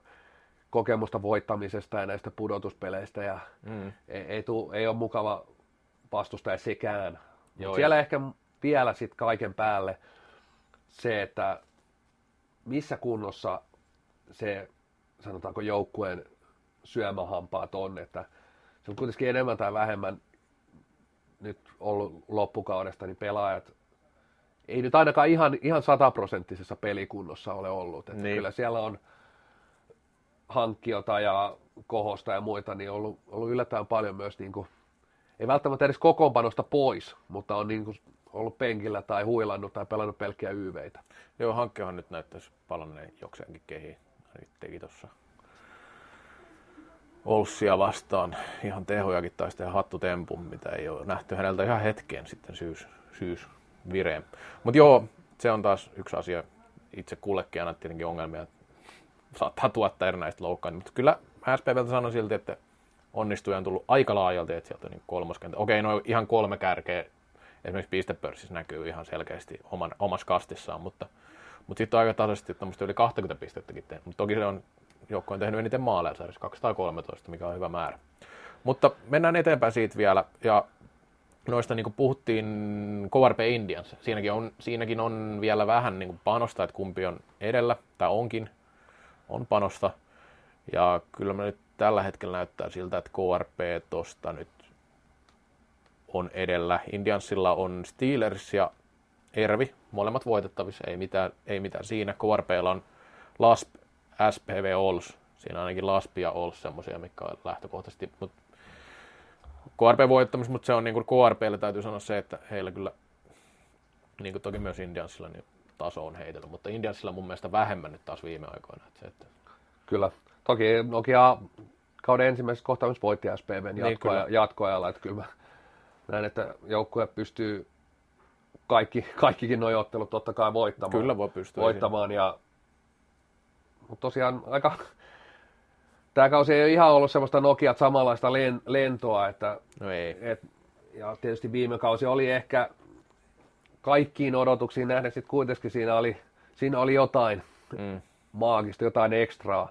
kokemusta voittamisesta ja näistä pudotuspeleistä. Ja mm. ei, ei, tuu, ei ole mukava vastustaja sekään. Joo, siellä ja... ehkä vielä sitten kaiken päälle se, että missä kunnossa se, sanotaanko joukkueen syömähampaat on, että se on kuitenkin enemmän tai vähemmän nyt ollut loppukaudesta, niin pelaajat ei nyt ainakaan ihan, ihan sataprosenttisessa pelikunnossa ole ollut. Että niin. Kyllä siellä on hankkiota ja kohosta ja muita, niin ollut, ollut yllättävän paljon myös, niin kuin, ei välttämättä edes kokoonpanosta pois, mutta on niin kuin ollut penkillä tai huilannut tai pelannut pelkkiä YVitä. Joo, hankkehan nyt näyttäisi palanneen jokseenkin kehiin. Teki tuossa Olssia vastaan ihan tehojakin tai sitten hattutempun, mitä ei ole nähty häneltä ihan hetkeen sitten syys, syys vireen. Mutta joo, se on taas yksi asia. Itse kullekin aina tietenkin ongelmia, saattaa tuottaa erinäistä loukkaantumista. Mutta kyllä SPVltä sanon silti, että onnistuja on tullut aika laajalti, että sieltä on niin kolmoskentä. Okei, no ihan kolme kärkeä esimerkiksi pistepörssissä näkyy ihan selkeästi oman, omassa kastissaan, mutta, Mutta sitten on aika tasaisesti, että yli 20 pistettäkin tehnyt. Mutta toki se on, joukko on tehnyt eniten maaleja sarjassa, 213, mikä on hyvä määrä. Mutta mennään eteenpäin siitä vielä. Ja noista niin kuin puhuttiin KRP Indians. Siinäkin on, siinäkin on vielä vähän niin kuin panosta, että kumpi on edellä, tai onkin, on panosta. Ja kyllä me nyt tällä hetkellä näyttää siltä, että KRP tuosta nyt on edellä. Indiansilla on Steelers ja Ervi, molemmat voitettavissa, ei mitään, ei mitään siinä. KRPllä on LASP, SPV Ols, siinä ainakin LASP ja Ols semmoisia, mikä on lähtökohtaisesti, mutta KRP voittamassa, mutta se on niin kuin KRPlle täytyy sanoa se, että heillä kyllä, niin kuin toki myös Indiansilla, niin taso on heitellyt, mutta Indiansilla mun mielestä vähemmän nyt taas viime aikoina. Että se, että... Kyllä. Toki Nokia kauden ensimmäisessä kohtaamisessa voitti SPVn jatkoa, niin, jatkoajalla, että kyllä mä näen, että joukkue pystyy kaikki, kaikkikin nuo ottelut totta kai voittamaan. Kyllä voi pystyä. Voittamaan ja mutta tosiaan aika, tämä kausi ei ole ihan ollut semmoista Nokiat samanlaista len, lentoa, että no ei. Et, ja tietysti viime kausi oli ehkä kaikkiin odotuksiin nähden sitten kuitenkin siinä oli, siinä oli jotain mm. maagista, jotain ekstraa,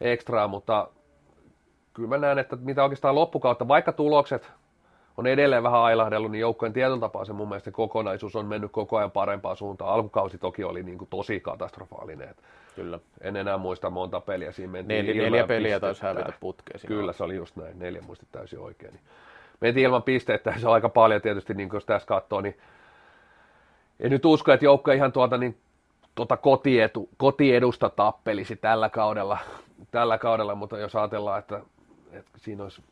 ekstraa, mutta kyllä mä näen, että mitä oikeastaan loppukautta, vaikka tulokset on edelleen vähän ailahdellut, niin joukkojen tietyllä tapaa se mun mielestä kokonaisuus on mennyt koko ajan parempaan suuntaan. Alkukausi toki oli niin kuin tosi katastrofaalinen. Kyllä. En enää muista monta peliä. Siinä mentiin Nel, neljä peliä taisi hävitä putkeen. Kyllä, se oli just näin. Neljä muistit täysin oikein. Niin mentiin ilman pisteitä, se on aika paljon tietysti, niin jos tässä katsoo, niin en nyt usko, että joukko ihan tuota, niin, tuota kotietu, kotiedusta tappelisi tällä kaudella, tällä kaudella, mutta jos ajatellaan, että, että siinä olisi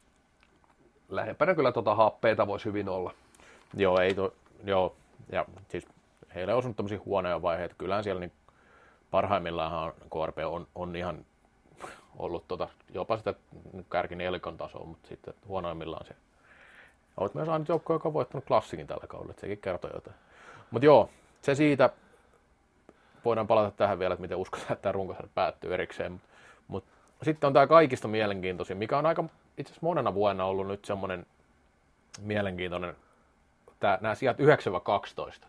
lähempänä kyllä tuota happeita voisi hyvin olla. Joo, ei to, joo, ja siis heillä on osunut tämmöisiä huonoja vaiheita. Kyllähän siellä niin parhaimmillaan KRP on, on ihan ollut tota, jopa sitä kärki nelikon tasoa, mutta sitten huonoimmillaan se. Olet myös ainut joukko, joka on voittanut klassikin tällä kaudella, että sekin kertoo jotain. Mutta joo, se siitä. Voidaan palata tähän vielä, että miten uskotaan, että tämä runkosarja päättyy erikseen. Mutta mut, sitten on tämä kaikista mielenkiintoisin, mikä on aika itse asiassa monena vuonna ollut nyt semmoinen mielenkiintoinen, tää, nämä sijat 9-12.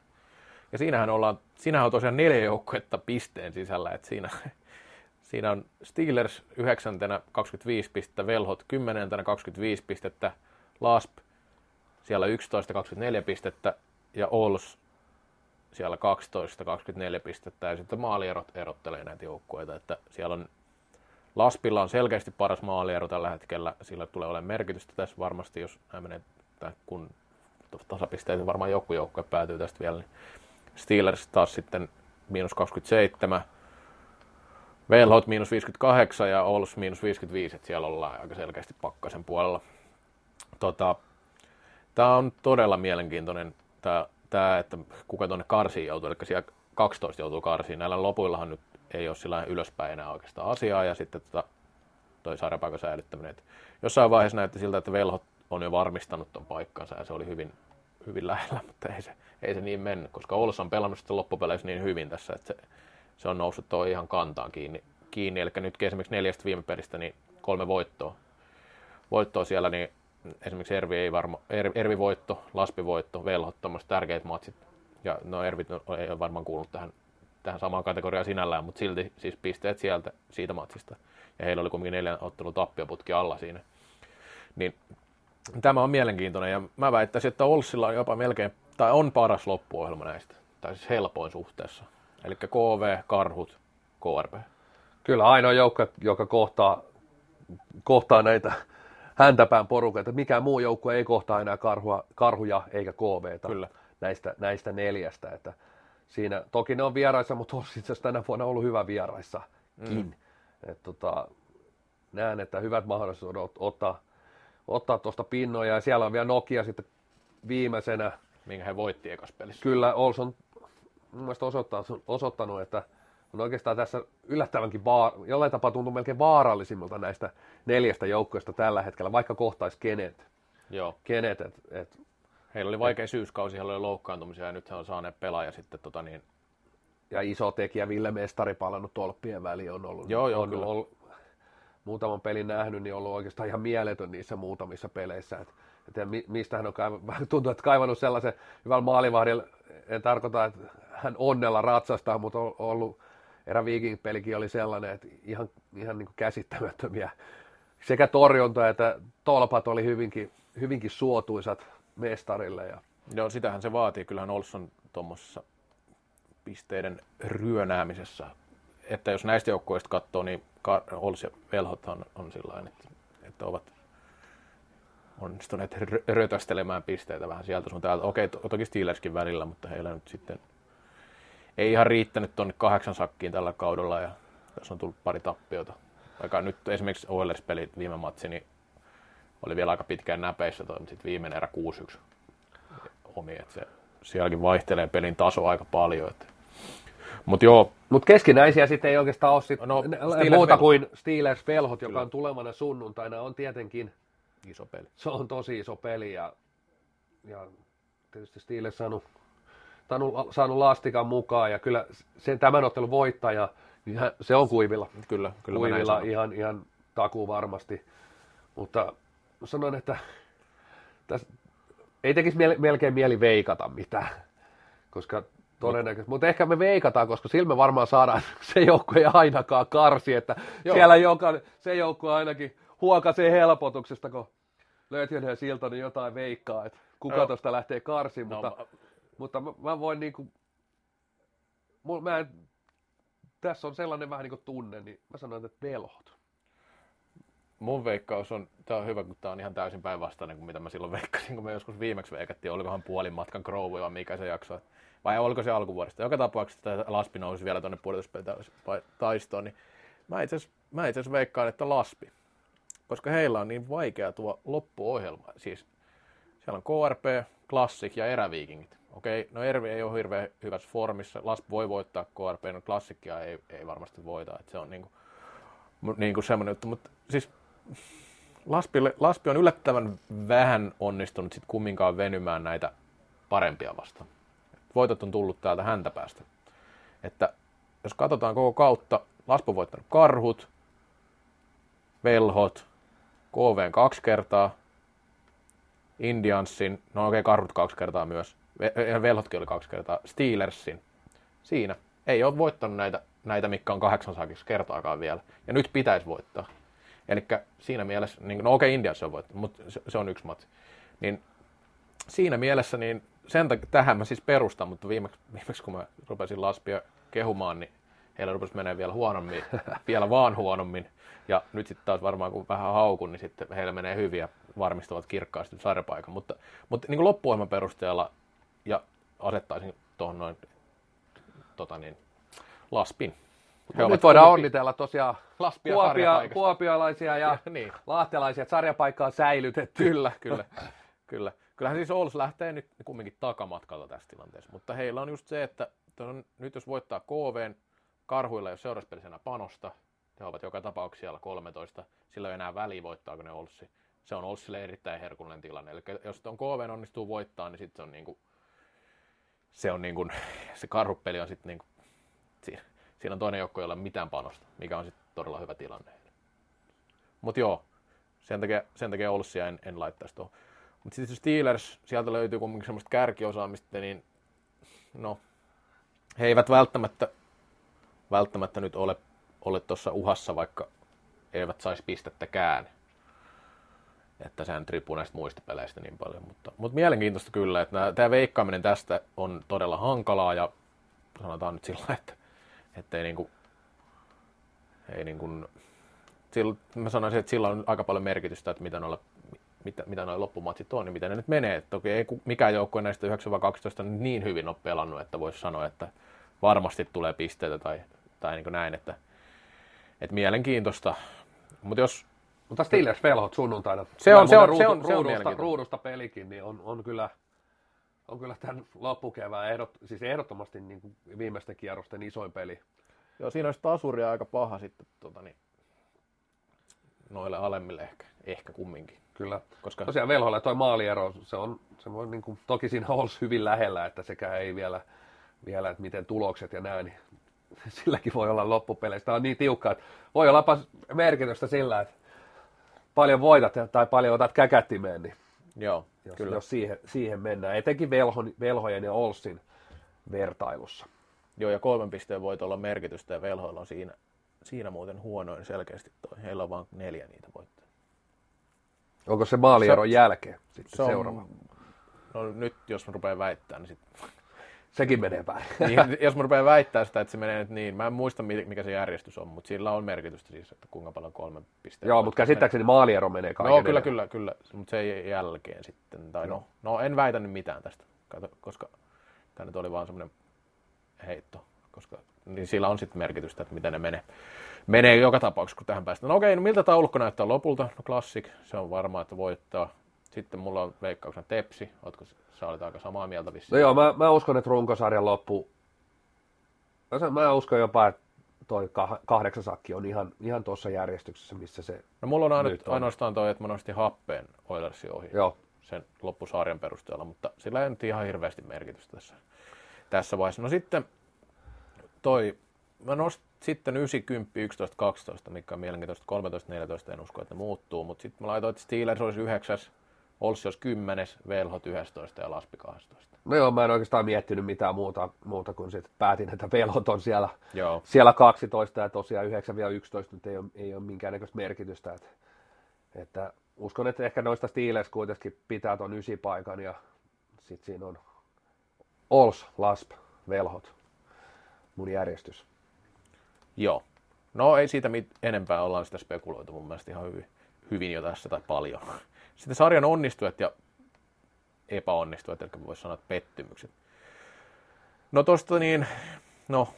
Ja siinähän, ollaan, siinähän on tosiaan neljä joukkuetta pisteen sisällä, että siinä, siinä on Steelers 9. 25 pistettä, Velhot 10. 25 pistettä, Lasp siellä 11 24 pistettä ja Ols siellä 12 24 pistettä ja sitten maalierot erottelee näitä joukkueita, että siellä on Laspilla on selkeästi paras maaliero tällä hetkellä, sillä tulee olemaan merkitystä tässä varmasti, jos nämä menee, kun tasapisteitä varmaan joku joukkue päätyy tästä vielä, niin Steelers taas sitten miinus 27, Velhot miinus 58 ja Ols miinus 55, että siellä ollaan aika selkeästi pakkasen puolella. Tota, tämä on todella mielenkiintoinen, tämä, että kuka tuonne karsiin joutuu, eli siellä 12 joutuu karsiin. Näillä lopuillahan nyt ei ole sillä ylöspäin enää oikeastaan asiaa, ja sitten tota, toi sarjapaikan säilyttäminen. Et jossain vaiheessa näytti siltä, että Velhot on jo varmistanut ton paikkansa, ja se oli hyvin, hyvin lähellä, mutta ei se, ei se niin mennyt, koska Oulussa on pelannut sitten loppupeleissä niin hyvin tässä, että se, se on noussut tuo ihan kantaan kiinni. kiinni. Eli nyt esimerkiksi neljästä viime pelistä niin kolme voittoa. Voittoa siellä, niin esimerkiksi Ervi, ei varma, er, Ervi voitto, Laspi voitto, Velhot, tärkeät matsit. Ja no Ervi ei ole varmaan kuulunut tähän tähän samaan kategoriaan sinällään, mutta silti siis pisteet sieltä siitä matsista. Ja heillä oli kuitenkin neljän ottelun tappioputki alla siinä. Niin tämä on mielenkiintoinen ja mä väittäisin, että Olssilla on jopa melkein, tai on paras loppuohjelma näistä, tai siis helpoin suhteessa. Eli KV, Karhut, KRP. Kyllä ainoa joukko, joka kohtaa, kohtaa näitä häntäpään porukoita. Mikään muu joukko ei kohtaa enää karhua, karhuja eikä KVta Kyllä. Näistä, näistä neljästä. Että siinä, toki ne on vieraissa, mutta on itse asiassa tänä vuonna ollut hyvä vieraissakin. Mm. Et, tota, näen, että hyvät mahdollisuudet ottaa, ottaa tuosta pinnoja, ja siellä on vielä Nokia sitten viimeisenä. Minkä he voitti ekassa pelissä. Kyllä, Ols on mun mielestä osoittanut, osoittanut että on oikeastaan tässä yllättävänkin, vaar, jollain tapaa tuntuu melkein vaarallisimmilta näistä neljästä joukkoista tällä hetkellä, vaikka kohtaisi kenet. Joo. kenet et, et Heillä oli vaikea syyskausi, heillä oli loukkaantumisia ja nyt he on saaneet pelaaja sitten tota niin... Ja iso tekijä Ville Mestari palannut tolppien väliin on ollut. Joo, joo, on, kyllä. Ollut, muutaman pelin nähnyt, niin on ollut oikeastaan ihan mieletön niissä muutamissa peleissä. Et, et mistä hän on kaivannut, tuntuu, että kaivannut sellaisen hyvän maalivahdin, en tarkoita, että vähän onnella ratsastaa, mutta on ollut erä Viking-pelikin oli sellainen, että ihan, ihan niin käsittämättömiä. Sekä torjunta että tolpat oli hyvinkin, hyvinkin suotuisat mestarille. Ja... Joo, sitähän se vaatii. Kyllähän Olsson tuommoisessa pisteiden ryönäämisessä. Että jos näistä joukkueista katsoo, niin Ols ja Velhot on, on sillä että, että ovat onnistuneet rötöstelemään pisteitä vähän sieltä sun täältä. Okei, to- toki Steelerskin välillä, mutta heillä nyt sitten ei ihan riittänyt tuonne kahdeksan sakkiin tällä kaudella ja tässä on tullut pari tappiota. Vaikka nyt esimerkiksi Oilers-pelit viime matsi, niin oli vielä aika pitkään näpeissä, toi, sitten viimeinen erä 6-1 omi, että se sielläkin vaihtelee pelin taso aika paljon. Että. Mut joo. Mut keskinäisiä sitten ei oikeastaan ole sit no, muuta kuin Steelers Velhot, joka Kyllä. on tulevana sunnuntaina, on tietenkin iso peli. Se on tosi iso peli ja, ja tietysti Steelers saanut, saanut, saanut lastikan mukaan ja kyllä sen tämän ottelun voittaja, niin se on kuivilla. Kyllä, kyllä kuivilla ihan, ihan takuu varmasti. Mutta sanon, että tässä ei tekisi melkein mieli veikata mitään, koska todennäköisesti. Mutta ehkä me veikataan, koska sillä me varmaan saadaan se joukko ei ainakaan karsi, että Joo. siellä joka, se joukko ainakin huokasee helpotuksesta, kun Lötjön ja Siltonen jotain veikkaa, että kuka no. tuosta lähtee karsiin, no, mutta, mä... mutta mä, mä voin niinku, mä en, tässä on sellainen vähän niin kuin tunne, niin mä sanon, että velhot. Mun veikkaus on, tää on hyvä, kun tää on ihan täysin päinvastainen kuin mitä mä silloin veikkasin, kun me joskus viimeksi veikattiin, olikohan puolin matkan Grove vai mikä se jakso, vai oliko se alkuvuodesta. Joka tapauksessa tämä Laspi nousi vielä tuonne pudotuspelitaistoon, niin mä itse asiassa veikkaan, että Laspi koska heillä on niin vaikea tuo loppuohjelma. Siis siellä on KRP, Classic ja eräviikingit. Okei, no Ervi ei ole hirveän hyvässä formissa. Lasp voi voittaa KRP, no Classicia ei, ei varmasti voita. Että se on niinku, niinku semmoinen juttu. Mutta siis Laspille, Laspi on yllättävän vähän onnistunut sit kumminkaan venymään näitä parempia vastaan. Voitot on tullut täältä häntä päästä. Että jos katsotaan koko kautta, Laspo on voittanut karhut, velhot, KV kaksi kertaa, Indiansin, no okei, okay, karhut kaksi kertaa myös, Velhotkin oli kaksi kertaa, Steelersin. Siinä. Ei ole voittanut näitä, näitä mikä on kahdeksan sakissa kertaakaan vielä. Ja nyt pitäisi voittaa. Eli siinä mielessä, niin, no okei, okay, Indiassa on voittanut, mutta se, se on yksi matsi. Niin siinä mielessä, niin sen takia, tähän mä siis perustan, mutta viimeksi, viimeksi kun mä rupesin Laspia kehumaan, niin heillä rupesi menee vielä huonommin, vielä vaan huonommin. Ja nyt sitten taas varmaan kun vähän haukun, niin sitten heillä menee hyviä, varmistavat kirkkaasti sarjapaikan. Mutta, mutta niin loppuohjelman perusteella ja asettaisin tuohon noin tota niin, laspin. He nyt voidaan kumminkin... onnitella tosiaan Laspia kuopia, kuopialaisia ja, ja niin. lahtelaisia, että sarjapaikka on säilytetty. Kyllä, kyllä. kyllä. Kyllähän siis Oulus lähtee nyt kumminkin takamatkalta tässä tilanteessa, mutta heillä on just se, että on, nyt jos voittaa KVn, Karhuilla ei ole seuraspelisenä panosta, he ovat joka tapauksessa siellä 13, sillä ei enää väliä voittaako ne Olssi. Se on Olssille erittäin herkullinen tilanne. Eli jos tuon KV onnistuu voittaa, niin sitten se on niinku, se on niinku, se karhupeli on sitten niinku, siinä, siinä on toinen joukko, jolla ei ole mitään panosta, mikä on sitten todella hyvä tilanne. Mutta joo, sen takia, sen takia Olssia en, en laittaisi tuohon. Mutta sitten Steelers, sieltä löytyy kuitenkin semmoista kärkiosaamista, niin no, he eivät välttämättä, välttämättä nyt ole ole tuossa uhassa, vaikka eivät saisi pistettäkään. Että sehän riippuu näistä muista peleistä niin paljon. Mutta, mutta mielenkiintoista kyllä, että tämä veikkaaminen tästä on todella hankalaa ja sanotaan nyt sillä että, että ei niinku, ei niinku, sillä, mä sanoisin, että sillä on aika paljon merkitystä, että mitä noilla mitä, mitä noin loppumatsit on, niin miten ne nyt menee. Toki ei mikään joukkue näistä 9-12 niin hyvin ole pelannut, että voisi sanoa, että varmasti tulee pisteitä tai, tai niin näin, että et mielenkiintoista. Mutta jos... Mutta Steelers velhot sunnuntaina. Se on, se on, ruudu, se on, ruudusta, ruudusta pelikin, niin on, on kyllä on kyllä tämän loppukevään ehdot, siis ehdottomasti niin kuin viimeisten kierrosten isoin peli. Joo, siinä olisi tasuria aika paha sitten tota, niin, noille alemmille ehkä, ehkä kumminkin. Kyllä. Koska... Tosiaan velhoille toi maaliero, se on, se voi niin kuin, toki siinä olisi hyvin lähellä, että sekä ei vielä, vielä että miten tulokset ja näin, niin silläkin voi olla loppupeleistä. on niin tiukka, että voi olla merkitystä sillä, että paljon voitat tai paljon otat käkättimeen, niin Joo, jos, kyllä. jos siihen, siihen mennään. Etenkin velho, velhojen ja Olssin vertailussa. Joo, ja kolmen pisteen voit olla merkitystä ja velhoilla on siinä, siinä muuten huonoin selkeästi toi. Heillä on vain neljä niitä voittoja. Onko se maalieron se, jälkeen sitten se on, seuraava? No nyt jos mä rupean väittämään, niin sitten Sekin menee päin. niin, jos mä rupean väittää sitä, että se menee nyt niin, mä en muista mikä se järjestys on, mutta sillä on merkitystä siis, että kuinka paljon kolme pistettä. Joo, mutta käsittääkseni maaliero menee kaiken No kyllä, kyllä, kyllä, mutta se ei jälkeen sitten. Tai no, no, en väitä nyt mitään tästä, koska tämä nyt oli vaan semmoinen heitto, koska niin sillä on sitten merkitystä, että miten ne menee. Menee joka tapauksessa, kun tähän päästään. No okei, no miltä taulukko näyttää lopulta? No Classic, se on varmaa, että voittaa. Sitten mulla on veikkauksena Tepsi. Ootko sä olet aika samaa mieltä vissiin? No joo, mä, mä uskon, että runkosarjan loppu... Mä uskon jopa, että toi kahdeksasakki on ihan, ihan tuossa järjestyksessä, missä se No mulla on, aino, on. ainoastaan toi, että mä nostin happeen Oilersin ohi joo. sen loppusarjan perusteella, mutta sillä ei nyt ihan hirveästi merkitystä tässä, tässä vaiheessa. No sitten toi, mä nostin sitten 9, 10, 11, 12, mikä on mielenkiintoista, 13, 14 en usko, että ne muuttuu, mutta sitten mä laitoin, että Steelers olisi 9, Olssi olisi 10, Velhot 11 ja Laspi 12. No joo, mä en oikeastaan miettinyt mitään muuta, muuta kuin sitten päätin, että Velhot on siellä, joo. siellä 12 ja tosiaan 9 11 nyt ei ole, ei ole minkäännäköistä merkitystä. Että, että uskon, että ehkä noista Steelers kuitenkin pitää tuon ysi paikan ja sitten siinä on Ols, Lasp, Velhot, mun järjestys. Joo. No ei siitä mit- enempää ollaan sitä spekuloitu mun mielestä ihan hyvin, hyvin jo tässä tai paljon. Sitten sarjan onnistujat ja epäonnistujat, eli voisi sanoa pettymykset. No tosta niin, no.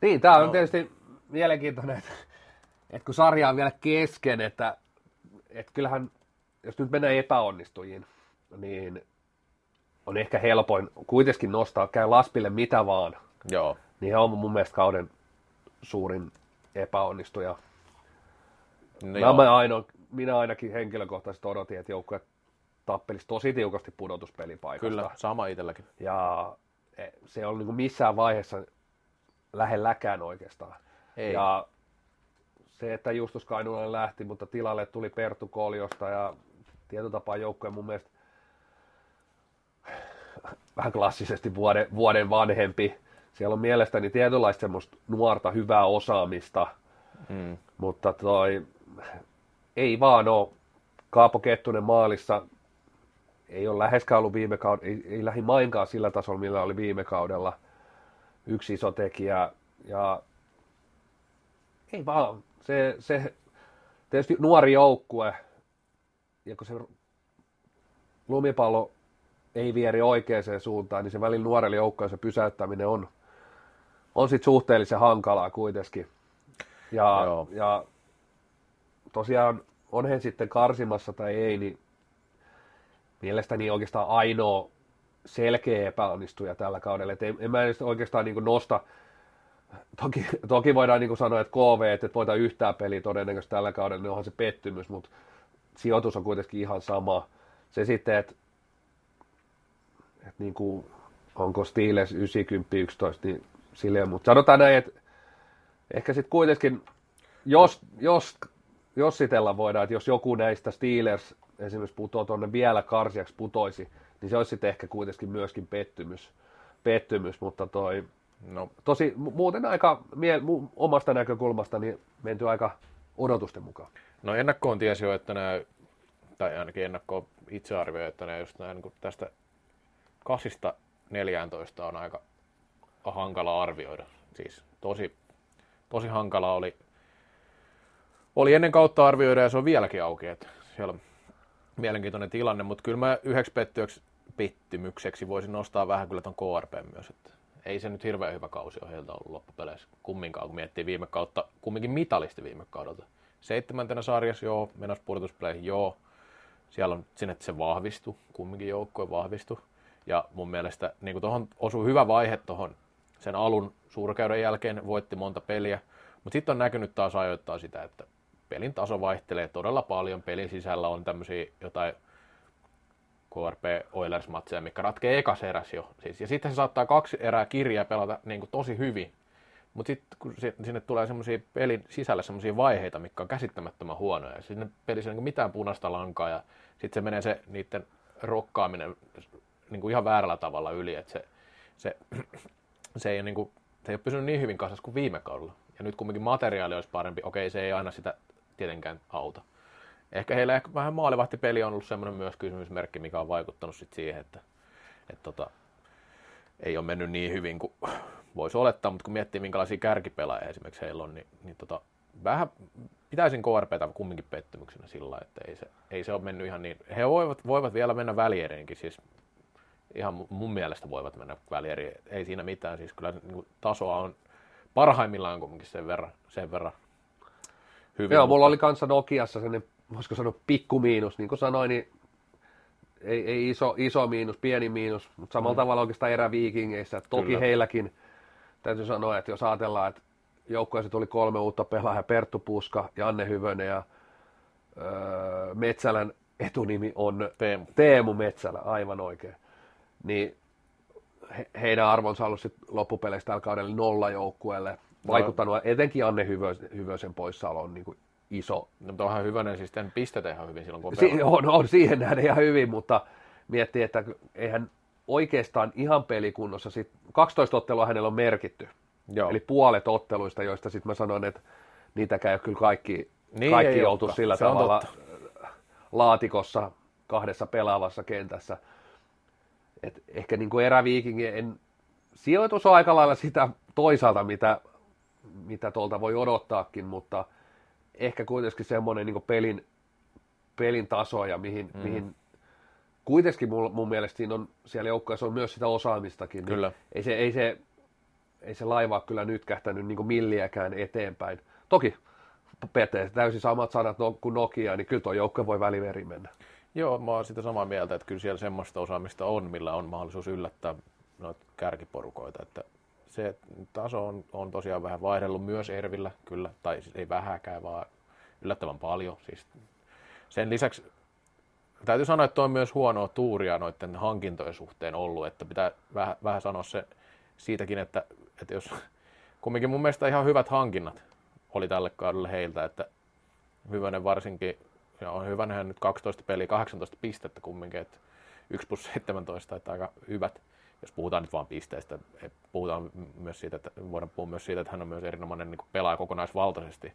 Niin, tämä on no. tietysti mielenkiintoinen, että, että kun sarja on vielä kesken, että, että kyllähän, jos nyt mennään epäonnistujiin, niin on ehkä helpoin kuitenkin nostaa, käy Laspille mitä vaan. Joo. Niin he on mun mielestä kauden suurin epäonnistuja. No mä, ainoa, minä ainakin henkilökohtaisesti odotin, että joukkue tappelisi tosi tiukasti pudotuspelipaikasta. Kyllä, sama itselläkin. Ja e, se on niin missään vaiheessa lähelläkään oikeastaan. Ei. Ja se, että Justus Kainualle lähti, mutta tilalle tuli Perttu Koljosta ja tietotapaa joukkojen mun mielestä vähän klassisesti vuoden, vuoden vanhempi. Siellä on mielestäni tietynlaista semmoista nuorta hyvää osaamista, mm. mutta toi ei vaan ole. Kaapo Kettunen maalissa ei ole läheskään ollut viime kaudella, ei, ei lähi mainkaan sillä tasolla, millä oli viime kaudella yksi iso tekijä. Ja ei vaan, se, se tietysti nuori joukkue, ja kun se lumipallo ei vieri oikeaan suuntaan, niin se välillä nuorelle joukkueelle se pysäyttäminen on, on sitten suhteellisen hankalaa kuitenkin. Ja, ja tosiaan on he sitten karsimassa tai ei, niin mielestäni oikeastaan ainoa selkeä epäonnistuja tällä kaudella. Et en, en mä oikeastaan niin nosta, toki, toki voidaan niin sanoa, että KV, että et voita yhtään peliä todennäköisesti tällä kaudella, niin onhan se pettymys, mutta sijoitus on kuitenkin ihan sama. Se sitten, että et niin onko Steelers 90 11, niin silleen, mutta sanotaan näin, että ehkä sitten kuitenkin, jos, jos jossitella voidaan, että jos joku näistä Steelers esimerkiksi putoo tuonne vielä karsiaksi putoisi, niin se olisi sitten ehkä kuitenkin myöskin pettymys, pettymys mutta toi, no. tosi muuten aika mie, omasta näkökulmasta niin menty aika odotusten mukaan. No ennakkoon tiesi jo, että nämä, tai ainakin ennakkoon itse arvioi, että nämä just nämä, niin tästä kasista 14 on aika hankala arvioida. Siis tosi, tosi hankala oli oli ennen kautta arvioida ja se on vieläkin auki, että siellä on mielenkiintoinen tilanne, mutta kyllä mä yhdeksi pettyöksi pettymykseksi voisin nostaa vähän kyllä ton KRP myös, että ei se nyt hirveän hyvä kausi ole heiltä ollut loppupeleissä kumminkaan, kun miettii viime kautta, kumminkin mitalisti viime kaudelta. Seitsemäntenä sarjassa, joo, menossa pudotuspeleihin, joo, siellä on sinne, että se vahvistui, kumminkin joukkue vahvistui. Ja mun mielestä niin tuohon osui hyvä vaihe tuohon sen alun suurkäyden jälkeen, voitti monta peliä, mutta sitten on näkynyt taas ajoittaa sitä, että pelin taso vaihtelee todella paljon. Pelin sisällä on tämmöisiä jotain KRP Oilers-matseja, mikä ratkee ekas eräs jo. Siis, ja sitten se saattaa kaksi erää kirjaa pelata niin kuin tosi hyvin. Mutta sitten kun sinne tulee semmoisia pelin sisällä semmoisia vaiheita, mikä on käsittämättömän huonoja. Ja sinne pelissä niin mitään punaista lankaa ja sitten se menee se niiden rokkaaminen niin kuin ihan väärällä tavalla yli. Että se, se, se, ei, niin kuin, se ei ole pysynyt niin hyvin kasassa kuin viime kaudella. Ja nyt kumminkin materiaali olisi parempi. Okei, se ei aina sitä tietenkään auta. Ehkä heillä ehkä vähän maalivahtipeli on ollut semmoinen myös kysymysmerkki, mikä on vaikuttanut sit siihen, että, että tota, ei ole mennyt niin hyvin kuin voisi olettaa, mutta kun miettii minkälaisia kärkipelaajia esimerkiksi heillä on, niin, niin tota, vähän pitäisin KRPtä kumminkin pettymyksenä sillä että ei se, ei se ole mennyt ihan niin. He voivat, voivat vielä mennä välieriinkin, siis ihan mun mielestä voivat mennä välieriin, ei siinä mitään, siis kyllä niin tasoa on parhaimmillaan kumminkin sen verran, sen verran hyvin. Joo, mutta... mulla oli kanssa Nokiassa sellainen, voisiko sanoa pikku miinus, niin kuin sanoin, niin ei, ei iso, iso miinus, pieni miinus, mutta samalla mm. tavalla oikeastaan eräviikingeissä. Toki Kyllä. heilläkin täytyy sanoa, että jos ajatellaan, että joukkueessa tuli kolme uutta pelaajaa, Perttu Puska, Janne Hyvönen ja öö, Metsälän etunimi on Teemu. Teemu Metsälä, aivan oikein. Niin he, heidän arvonsa on ollut sit loppupeleistä tällä kaudella nolla joukkueelle. Vaikuttanut no. etenkin Anne Hyvösen, Hyvösen poissaolo on niin kuin iso. No, mutta onhan Hyvönen siis tämän pistetä ihan hyvin silloin, kun on si- on, on, siihen nähden ihan hyvin, mutta miettii, että eihän oikeastaan ihan pelikunnossa, sit 12 ottelua hänellä on merkitty. Joo. Eli puolet otteluista, joista sitten mä sanon, että niitäkään ei ole kyllä kaikki, niin kaikki joutu sillä Se tavalla laatikossa kahdessa pelaavassa kentässä. Et ehkä niin kuin eräviikingien sijoitus on aika lailla sitä toisaalta, mitä, mitä tuolta voi odottaakin, mutta ehkä kuitenkin semmoinen niin pelin, pelin taso ja mihin, mm. mihin kuitenkin mun, mun mielestä siinä on, siellä joukkueessa on myös sitä osaamistakin. Niin kyllä. Niin ei, se, ei, se, ei se laiva kyllä nyt kähtänyt niin milliäkään eteenpäin. Toki Pete, täysin samat sanat kuin Nokia, niin kyllä tuo joukkue voi väliveri mennä. Joo, mä oon sitä samaa mieltä, että kyllä siellä semmoista osaamista on, millä on mahdollisuus yllättää noita kärkiporukoita. Että se taso on, on tosiaan vähän vaihdellut myös Ervillä, kyllä, tai siis ei vähäkään, vaan yllättävän paljon. Siis sen lisäksi täytyy sanoa, että on myös huonoa tuuria noiden hankintojen suhteen ollut, että pitää vähän, vähän sanoa se siitäkin, että, että jos kumminkin mun mielestä ihan hyvät hankinnat oli tälle kaudelle heiltä, että Hyvänen varsinkin, ja on Hyvänen nyt 12 peliä, 18 pistettä kumminkin, että 1 plus 17, että aika hyvät, jos puhutaan nyt vain pisteistä, puhutaan myös siitä, että voidaan puhua myös siitä, että hän on myös erinomainen niin pelaaja kokonaisvaltaisesti,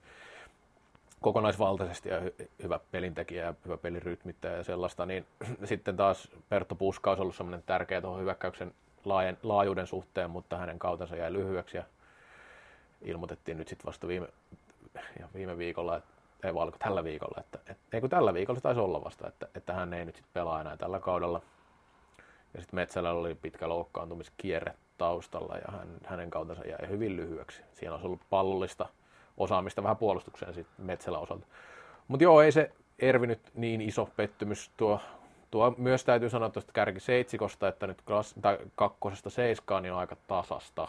kokonaisvaltaisesti ja hy- hyvä pelintekijä ja hyvä pelirytmittäjä ja sellaista, niin sitten taas Pertto Puska olisi ollut semmoinen tärkeä tuohon hyökkäyksen laajen, laajuuden suhteen, mutta hänen kautensa jäi lyhyeksi ja ilmoitettiin nyt sitten vasta viime, ja viime viikolla, että, ei vaan tällä viikolla, että, et, ei kun tällä viikolla se taisi olla vasta, että, että hän ei nyt sitten pelaa enää tällä kaudella. Ja sitten Metsällä oli pitkä loukkaantumiskierre taustalla ja hän, hänen kautensa jäi hyvin lyhyeksi. Siinä olisi ollut pallollista osaamista vähän puolustukseen sitten Metsälä osalta. Mutta joo, ei se Ervi nyt niin iso pettymys tuo Tuo myös täytyy sanoa tuosta kärki seitsikosta, että nyt klass, tai kakkosesta seiskaan niin on aika tasasta.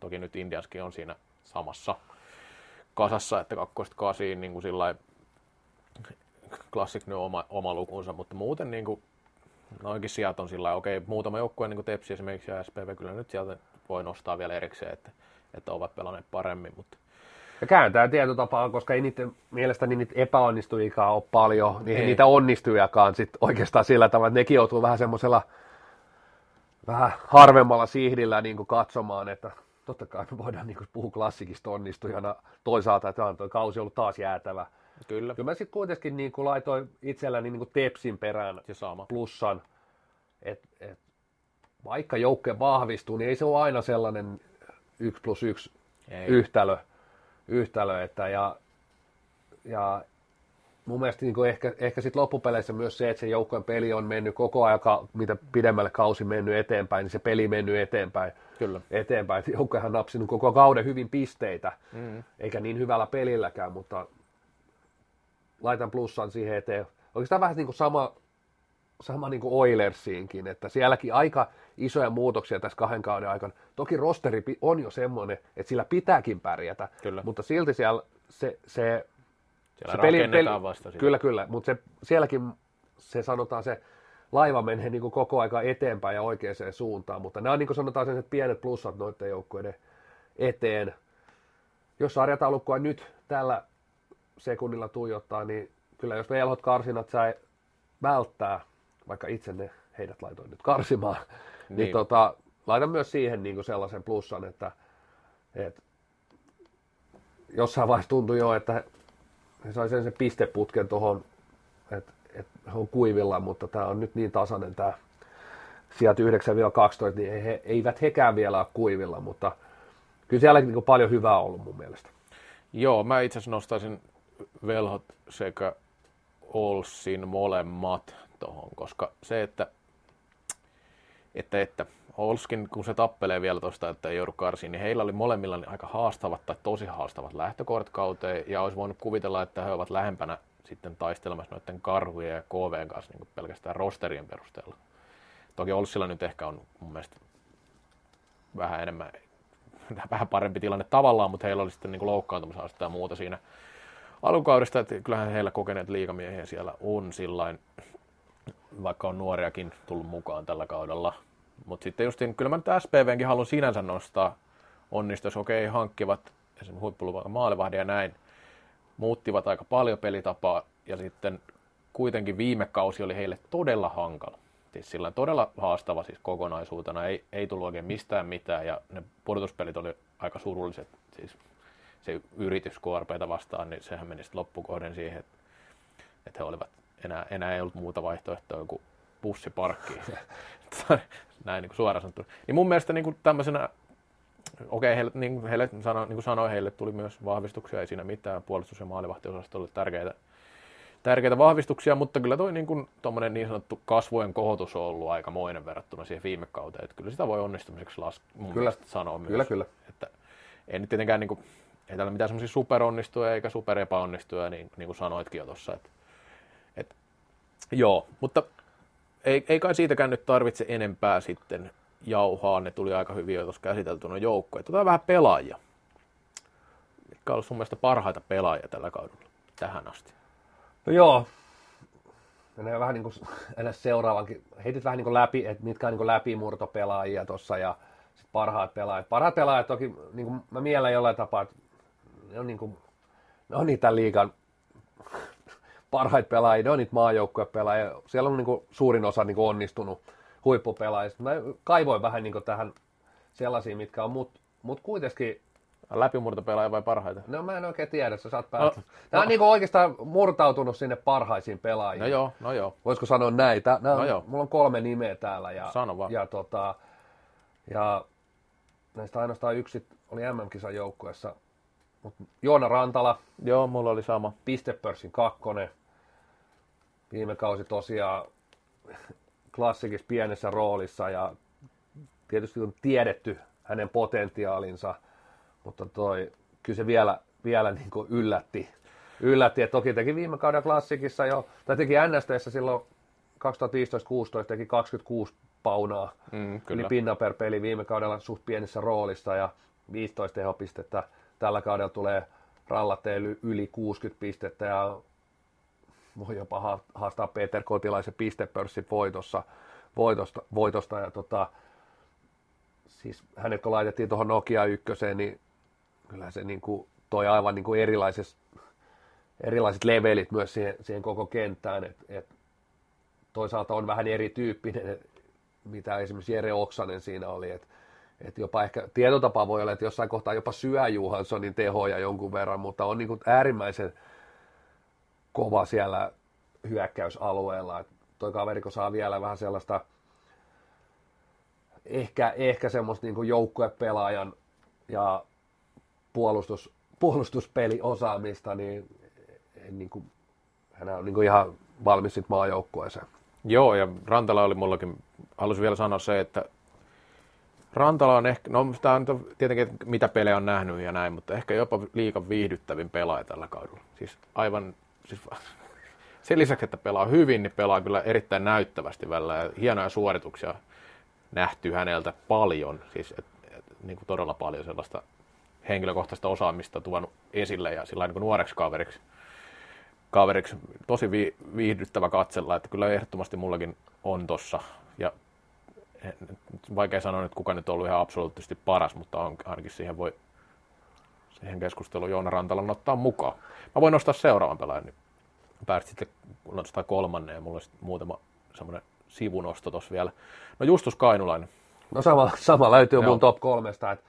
Toki nyt Indiaskin on siinä samassa kasassa, että kakkosta kasiin niin kuin sillä Classic on oma, oma lukunsa, mutta muuten niin kuin, noinkin sijat on sillä okei, okay, muutama joukkue, niin kuin Tepsi esimerkiksi ja SPV, kyllä nyt sieltä voi nostaa vielä erikseen, että, että ovat pelanneet paremmin, mutta ja kääntää tietotapaa, koska ei niiden, mielestäni niitä epäonnistujikaan ole paljon, niin ei niitä onnistujakaan sit oikeastaan sillä tavalla, että nekin joutuu vähän semmoisella vähän harvemmalla sihdillä niin kuin katsomaan, että totta kai me voidaan niin kuin puhua klassikista onnistujana toisaalta, että on tuo kausi ollut taas jäätävä. Kyllä. Kyllä mä sitten kuitenkin niin kuin laitoin itselläni niin kuin tepsin perään Se sama. plussan, että et, vaikka joukkue vahvistuu, niin ei se ole aina sellainen yksi plus yksi ei. yhtälö yhtälö. Että ja, ja mun mielestä niin ehkä, ehkä sitten loppupeleissä myös se, että se joukkojen peli on mennyt koko ajan, mitä pidemmälle kausi mennyt eteenpäin, niin se peli mennyt eteenpäin. Kyllä. eteenpäin. Joukkojahan napsinut koko kauden hyvin pisteitä, mm. eikä niin hyvällä pelilläkään, mutta laitan plussan siihen eteen. Oikeastaan vähän niin kuin sama, sama niin kuin Oilersiinkin, että sielläkin aika isoja muutoksia tässä kahden kauden aikana. Toki rosteri on jo semmoinen, että sillä pitääkin pärjätä, kyllä. mutta silti siellä se, se, siellä se peli, peli, vasta Kyllä, kyllä, mutta se, sielläkin se sanotaan se laiva menee niin kuin koko aika eteenpäin ja oikeaan suuntaan, mutta nämä on niin kuin sanotaan sen, että pienet plussat noiden joukkueiden eteen. Jos sarjataulukkoa nyt tällä sekunnilla tuijottaa, niin kyllä jos velhot karsinat sai välttää, vaikka itse ne heidät laitoin nyt karsimaan, niin, niin tota, laitan myös siihen niin kuin sellaisen plussan, että, että jossain vaiheessa tuntui jo, että he sai sen, sen pisteputken tuohon, että, että he on kuivilla, mutta tämä on nyt niin tasainen tämä sieltä 9-12, niin he, he, eivät hekään vielä ole kuivilla, mutta kyllä siellä niin paljon hyvää ollut mun mielestä. Joo, mä itse asiassa nostaisin velhot sekä Olsin molemmat tuohon, koska se, että, että, että Olskin, kun se tappelee vielä tuosta, että ei joudu karsiin, niin heillä oli molemmilla aika haastavat tai tosi haastavat lähtökohdat kauteen, ja olisi voinut kuvitella, että he ovat lähempänä sitten taistelemassa noiden karhujen ja KVn kanssa niin pelkästään rosterien perusteella. Toki Olssilla nyt ehkä on mun mielestä vähän enemmän, vähän parempi tilanne tavallaan, mutta heillä oli sitten niin loukkaantumisastetta ja muuta siinä alkukaudesta, että kyllähän heillä kokeneet liikamiehiä siellä on sillain, vaikka on nuoriakin tullut mukaan tällä kaudella. Mutta sitten just, kyllä mä nyt SPVnkin haluan sinänsä nostaa onnistus, okei, okay, hankkivat esimerkiksi huippuluvan maalivahdia ja näin, muuttivat aika paljon pelitapaa ja sitten kuitenkin viime kausi oli heille todella hankala. Siis sillä todella haastava siis kokonaisuutena, ei, ei tullut oikein mistään mitään ja ne pudotuspelit oli aika surulliset. Siis se yritys KRPtä vastaan, niin sehän meni sitten loppukohden siihen, että, että he olivat, enää, enää ei ollut muuta vaihtoehtoa kuin bussiparkkiin. Näin niin suoraan sanottuna. Niin mun mielestä niin kuin tämmöisenä, okei, heille, niin, heille sano, niin kuin sanoin, heille tuli myös vahvistuksia, ei siinä mitään, puolustus- ja maalivahtiosasto oli tärkeitä, tärkeitä vahvistuksia, mutta kyllä toi niin, kuin, niin sanottu kasvojen kohotus on ollut aika moinen verrattuna siihen viime kauteen, että kyllä sitä voi onnistumiseksi las, mun kyllä. sanoa myös. Kyllä, kyllä. Että ei nyt tietenkään niin kuin, ei täällä mitään semmoisia superonnistuja eikä superepäonnistuja, niin, niin kuin sanoitkin jo tuossa. Että, et, joo, mutta ei, ei kai siitäkään nyt tarvitse enempää sitten jauhaa. Ne tuli aika hyvin jo tuossa käsiteltynä joukkoja. Otetaan vähän pelaajia. Mitkä on sun mielestä parhaita pelaajia tällä kaudella tähän asti? No joo, mennään vähän niin kuin seuraavankin, heitit vähän niin kuin läpi, että mitkä on niin kuin läpimurtopelaajia tuossa ja sit parhaat pelaajat. Parhaat pelaajat toki, niin kuin mä mielen jollain tapaa, että ne on, niin kuin, ne on niitä liigan parhaita pelaajia, ne on niitä maajoukkuepelaajia. Siellä on niin kuin suurin osa niin kuin onnistunut huippupelaajia. Mä kaivoin vähän niin kuin tähän sellaisia, mitkä on, mutta mut kuitenkin Läpimurtopelaaja vai parhaita? No mä en oikein tiedä, sä saat päättää. No, Tämä no. on niin oikeastaan murtautunut sinne parhaisiin pelaajiin. No joo, no joo. Voisiko sanoa näin? Tää, nää, no joo. Mulla on kolme nimeä täällä. Ja, Sano vaan. Ja, tota, ja näistä ainoastaan yksi oli MM-kisan joukkueessa mutta Joona Rantala. Joo, mulla oli sama. Pistepörssin kakkonen. Viime kausi tosiaan klassikissa pienessä roolissa ja tietysti on tiedetty hänen potentiaalinsa, mutta toi, kyllä se vielä, vielä niin kuin yllätti. yllätti. että toki teki viime kauden klassikissa jo, tai teki NSTssä silloin 2015-16 teki 26 paunaa, mm, kyllä. pinna per peli viime kaudella suht pienessä roolissa ja 15 tehopistettä tällä kaudella tulee rallatteen yli 60 pistettä ja voi jopa haastaa Peter Kotilaisen pistepörssit voitossa, voitosta, voitosta. Ja tota, siis hänet kun laitettiin tuohon Nokia ykköseen, niin kyllä se niin kuin toi aivan niin kuin erilaiset levelit myös siihen, siihen koko kenttään, että et toisaalta on vähän erityyppinen, mitä esimerkiksi Jere Oksanen siinä oli, että että jopa ehkä tietotapa voi olla, että jossain kohtaa jopa syö Johanssonin tehoja jonkun verran, mutta on niin äärimmäisen kova siellä hyökkäysalueella. Että toi kaveri, kun saa vielä vähän sellaista ehkä, ehkä semmoista niin joukkuepelaajan ja puolustus, puolustuspeliosaamista, niin, niin kuin, hän on niin kuin ihan valmis sitten maajoukkueeseen. Joo, ja Rantala oli mullakin, halusin vielä sanoa se, että Rantala on ehkä, no tämä on tietenkin, mitä pelejä on nähnyt ja näin, mutta ehkä jopa liikan viihdyttävin pelaaja tällä kaudella. Siis aivan, siis sen lisäksi, että pelaa hyvin, niin pelaa kyllä erittäin näyttävästi välillä. Ja hienoja suorituksia nähty häneltä paljon, siis et, et, niin kuin todella paljon sellaista henkilökohtaista osaamista tuonut esille ja sillä niin nuoreksi kaveriksi, kaveriksi tosi vi, viihdyttävä katsella, että kyllä ehdottomasti mullakin on tossa. Ja vaikea sanoa nyt, kuka nyt on ollut ihan absoluuttisesti paras, mutta on, ainakin siihen voi siihen keskusteluun Joona Rantalan ottaa mukaan. Mä voin nostaa seuraavan pelaajan, niin pääsit sitten nostaa kolmannen ja mulla on muutama semmoinen sivunosto tuossa vielä. No Justus Kainulainen, No sama, sama löytyy mun top kolmesta, että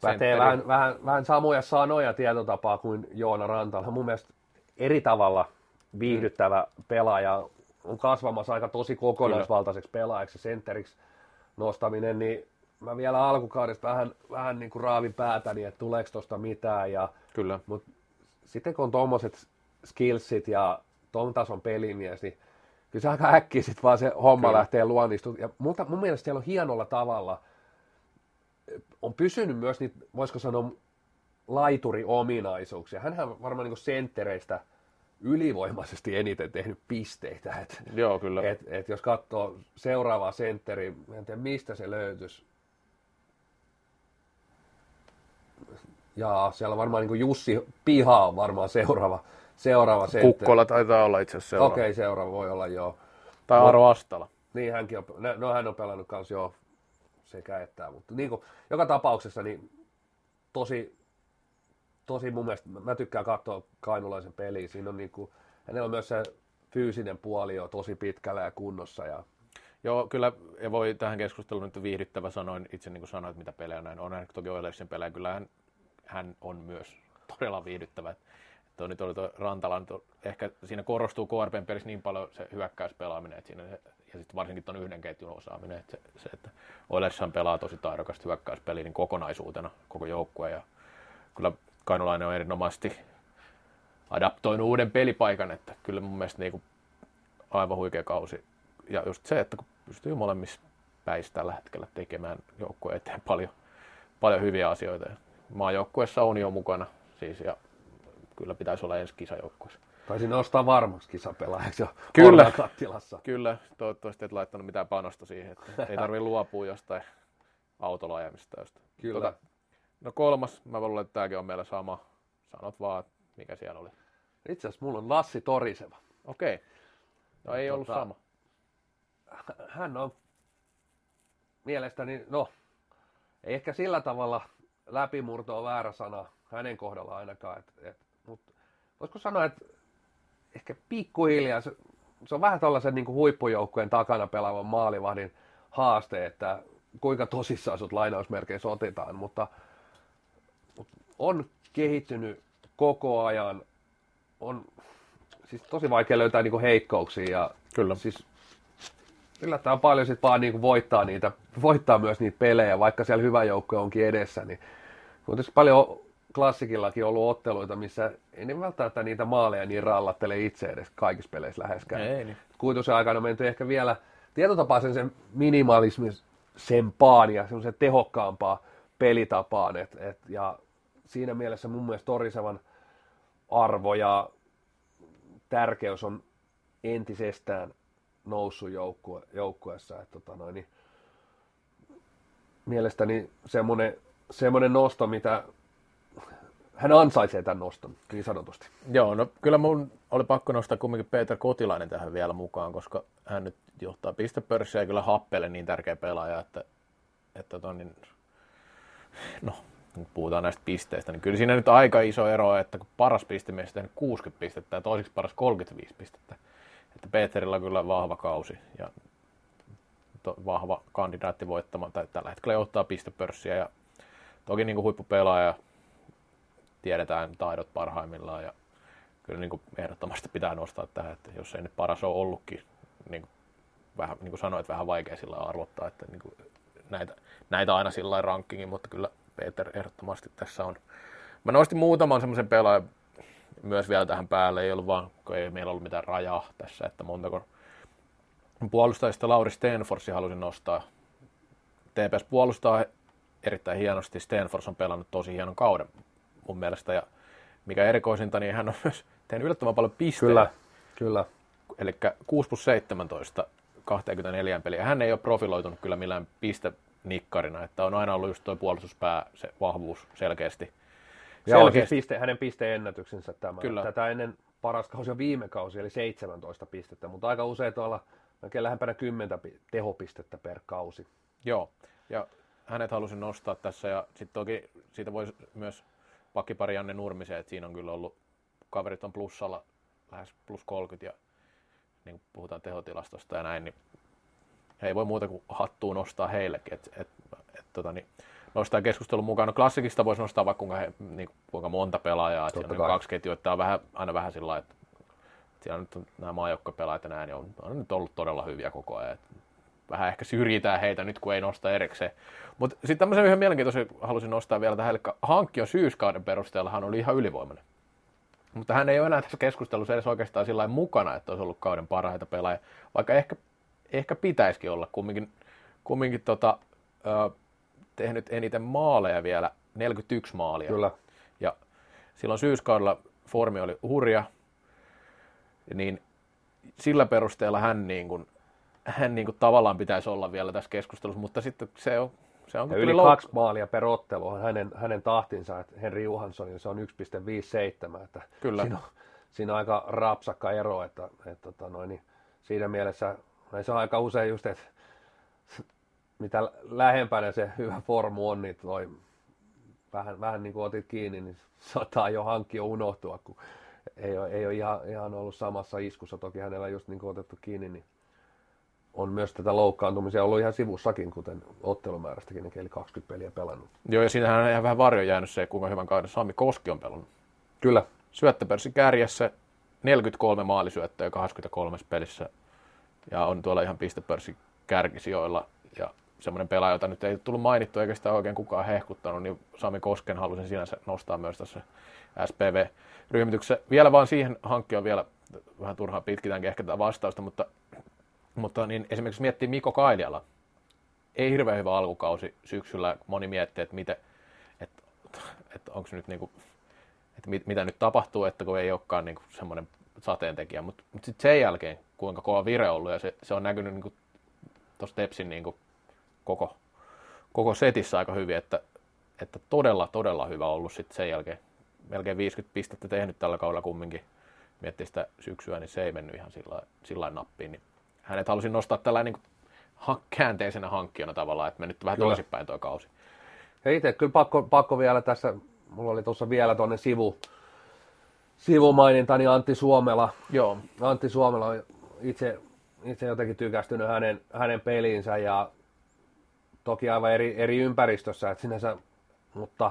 pätee vähän, vähän, vähän samoja sanoja tietotapaa kuin Joona Rantala. Mun mielestä eri tavalla viihdyttävä pelaaja on kasvamassa aika tosi kokonaisvaltaiseksi pelaajaksi ja sentteriksi nostaminen, niin mä vielä alkukaudesta vähän, vähän niin kuin raavin päätäni, että tuleeko tuosta mitään. Ja, Kyllä. mutta sitten kun on tuommoiset skillsit ja ton tason pelimies, niin kyllä se aika äkkiä sitten vaan se homma Kyllä. lähtee luonnistumaan. Ja multa, mun mielestä siellä on hienolla tavalla, on pysynyt myös niitä, voisiko sanoa, laituriominaisuuksia. Hänhän varmaan niin senttereistä ylivoimaisesti eniten tehnyt pisteitä. Et, Joo, kyllä. et, et jos katsoo seuraavaa sentteri, en tiedä mistä se löytyisi. Ja siellä on varmaan niin Jussi Piha on varmaan seuraava, seuraava sentteri. Kukkola taitaa olla itse asiassa seuraava. Okei, seuraava voi olla joo. Tai Aro Astala. Niin hänkin on, no, hän on pelannut kans jo sekä että, mutta niin kuin, joka tapauksessa niin tosi, tosi mun mielestä, mä tykkään katsoa kainulaisen peliä, siinä on niin kuin, hänellä on myös se fyysinen puoli jo tosi pitkällä ja kunnossa ja Joo, kyllä, ja voi tähän keskusteluun nyt viihdyttävä sanoin, itse niin kuin sanoit, mitä pelejä näin on, nähnyt toki Oilersin pelejä, kyllä hän, hän on myös todella viihdyttävä. Tuo nyt oli tuo Rantalan, tuo, ehkä siinä korostuu KRPn pelissä niin paljon se hyökkäyspelaaminen, että siinä se, ja sitten varsinkin tuon yhden ketjun osaaminen, että se, se että Oilershan pelaa tosi taidokasta hyökkäyspeliä niin kokonaisuutena koko joukkue, ja kyllä Kainulainen on erinomaisesti adaptoinut uuden pelipaikan, että kyllä mun mielestä niin kuin aivan huikea kausi. Ja just se, että kun pystyy molemmissa päissä tällä hetkellä tekemään joukkueen eteen paljon, paljon hyviä asioita. Maajoukkueessa on jo mukana siis ja kyllä pitäisi olla ensi kisajoukkueessa. taisi nostaa varmaksi kisapelaajaksi jo Kyllä. Kattilassa. Kyllä, toivottavasti et laittanut mitään panosta siihen, että ei tarvitse luopua jostain autolla ajamista. Kyllä. Tota, no kolmas, mä luulen, että tämäkin on meillä sama. Sanot vaan, mikä siellä oli. Itse asiassa mulla on Lassi Toriseva. Okei. No ei ollut Tota, sama. hän on mielestäni, no, ei ehkä sillä tavalla läpimurto on väärä sana hänen kohdalla ainakaan, et, et, mutta voisiko sanoa, että ehkä pikkuhiljaa se, se on vähän tällaisen niin huippujoukkueen takana pelaavan maalivahdin haaste, että kuinka tosissaan sut lainausmerkeissä otetaan, mutta on kehittynyt koko ajan, on siis tosi vaikea löytää niin heikkouksia ja Kyllä. siis yllättävän paljon sit vaan niinku voittaa, niitä, voittaa myös niitä pelejä, vaikka siellä hyvä joukko onkin edessä. Niin, on tietysti paljon klassikillakin ollut otteluita, missä ei ne välttämättä niitä maaleja niin rallattele itse edes kaikissa peleissä läheskään. Ei niin. Kuitusen aikana on menty ehkä vielä tietotapaisen sen minimalismin sempaan ja semmoisen tehokkaampaa pelitapaan. Et, et, ja siinä mielessä mun mielestä Torisevan arvo ja tärkeys on entisestään noussut joukkue, joukkueessa. Että, tota noin, niin mielestäni semmoinen, semmoinen nosto, mitä hän ansaitsee tämän noston, niin sanotusti. Joo, no kyllä mun oli pakko nostaa kumminkin Peter Kotilainen tähän vielä mukaan, koska hän nyt johtaa pistepörssiä ja kyllä Happele niin tärkeä pelaaja, että, että ton, niin, no, kun puhutaan näistä pisteistä, niin kyllä siinä nyt aika iso ero, että kun paras pistemies on tehnyt 60 pistettä ja toiseksi paras 35 pistettä, että Peterillä on kyllä vahva kausi ja to, vahva kandidaatti voittamaan, tai tällä hetkellä johtaa pistepörssiä ja toki niin kuin huippupelaaja, tiedetään taidot parhaimmillaan ja kyllä niin kuin ehdottomasti pitää nostaa tähän, että jos ei nyt paras ole ollutkin, niin kuin, vähän, niin kuin sanoit, vähän vaikea sillä arvottaa, että niin kuin näitä, näitä aina sillä rankingin, mutta kyllä Peter ehdottomasti tässä on. Mä nostin muutaman semmoisen pelaajan myös vielä tähän päälle, ei ollut vaan, kun ei meillä ollut mitään rajaa tässä, että montako puolustajista Lauri Stenforsi halusin nostaa. TPS puolustaa erittäin hienosti. Stenfors on pelannut tosi hienon kauden mun mielestä. Ja mikä erikoisinta, niin hän on myös tehnyt yllättävän paljon pisteitä. Kyllä, kyllä. Eli 6 plus 17, 24 peliä. Hän ei ole profiloitunut kyllä millään pistenikkarina, että on aina ollut just tuo puolustuspää, se vahvuus selkeästi. Ja on siis selkeästi. piste, hänen pisteennätyksensä tämä. Kyllä. Tätä ennen paras kausi on viime kausi, eli 17 pistettä, mutta aika usein tuolla melkein lähempänä 10 pi- tehopistettä per kausi. Joo, ja hänet halusin nostaa tässä ja sitten toki siitä voisi myös pakkipari Janne Nurmisen, että siinä on kyllä ollut, kaverit on plussalla lähes plus 30 ja niin puhutaan tehotilastosta ja näin, niin ei voi muuta kuin hattua nostaa heillekin. Et, et, et, tota, niin, nostaa keskustelun mukaan. No klassikista voisi nostaa vaikka kuinka, he, niin, kuinka monta pelaajaa. Totta siellä on kaksi ketjua, että on vähän, aina vähän sillä että siellä nyt on nämä maajoukkopelaajat ja näin, niin on, on nyt ollut todella hyviä koko ajan. Että vähän ehkä syrjitään heitä nyt, kun ei nosta erikseen. Mutta sitten tämmöisen yhden mielenkiintoisen halusin nostaa vielä tähän, eli hankkio syyskauden perusteella hän oli ihan ylivoimainen. Mutta hän ei ole enää tässä keskustelussa edes oikeastaan sillä mukana, että olisi ollut kauden parhaita pelaajia, vaikka ehkä, ehkä pitäisikin olla kumminkin, kumminkin tota, ö, tehnyt eniten maaleja vielä, 41 maalia. Kyllä. Ja silloin syyskaudella formi oli hurja, niin sillä perusteella hän, niin kuin, hän niin kuin tavallaan pitäisi olla vielä tässä keskustelussa, mutta sitten se on se on ja yli louk- kaksi maalia per ottelu on hänen, hänen tahtinsa, että Henri Johanssonin se on 1,57, että Kyllä. Siinä, on, siinä on aika rapsakka ero, että, että tota noin, niin siinä mielessä se on aika usein just, että mitä lähempänä se hyvä formu on, niin toi vähän, vähän niin kuin otit kiinni, niin saattaa jo hankkia unohtua, kun ei ole, ei ole ihan, ihan ollut samassa iskussa. Toki hänellä just niin kuin otettu kiinni, niin on myös tätä loukkaantumisia ollut ihan sivussakin, kuten ottelumäärästäkin, eli 20 peliä pelannut. Joo, ja siinähän on ihan vähän varjo jäänyt se, kuinka hyvän kauden Sami Koski on pelannut. Kyllä. Syöttöpörssi kärjessä, 43 maalisyöttöä 23 pelissä, ja on tuolla ihan pistepörssi kärkisijoilla, ja semmoinen pelaaja, jota nyt ei tullut mainittu eikä sitä oikein kukaan hehkuttanut, niin Sami Kosken halusin sinänsä nostaa myös tässä SPV-ryhmityksessä. Vielä vaan siihen hankkia vielä vähän turhaa pitkitäänkin ehkä tätä vastausta, mutta mutta niin esimerkiksi miettii Miko Kailiala, ei hirveän hyvä alkukausi syksyllä. Moni miettii, että, miten, että, että onko nyt niin kuin, että mit, mitä nyt tapahtuu, että kun ei olekaan niin semmoinen sateentekijä. Mutta mut sitten sen jälkeen, kuinka kova vire on ollut, ja se, se on näkynyt niin tuossa Tepsin niin kuin koko, koko setissä aika hyvin, että, että todella, todella hyvä ollut sitten sen jälkeen. Melkein 50 pistettä tehnyt tällä kaudella kumminkin. Miettii sitä syksyä, niin se ei mennyt ihan sillä, sillä nappiin. Niin hänet halusin nostaa tällainen niin käänteisenä hankkijana tavallaan, että mennyt vähän toisinpäin tuo kausi. Ja itse kyllä pakko, pakko vielä tässä, mulla oli tuossa vielä tuonne sivu, sivumaininta, niin Antti Suomela. Joo. Antti Suomela on itse, itse jotenkin tykästynyt hänen, hänen peliinsä ja toki aivan eri, eri ympäristössä, että sinänsä, mutta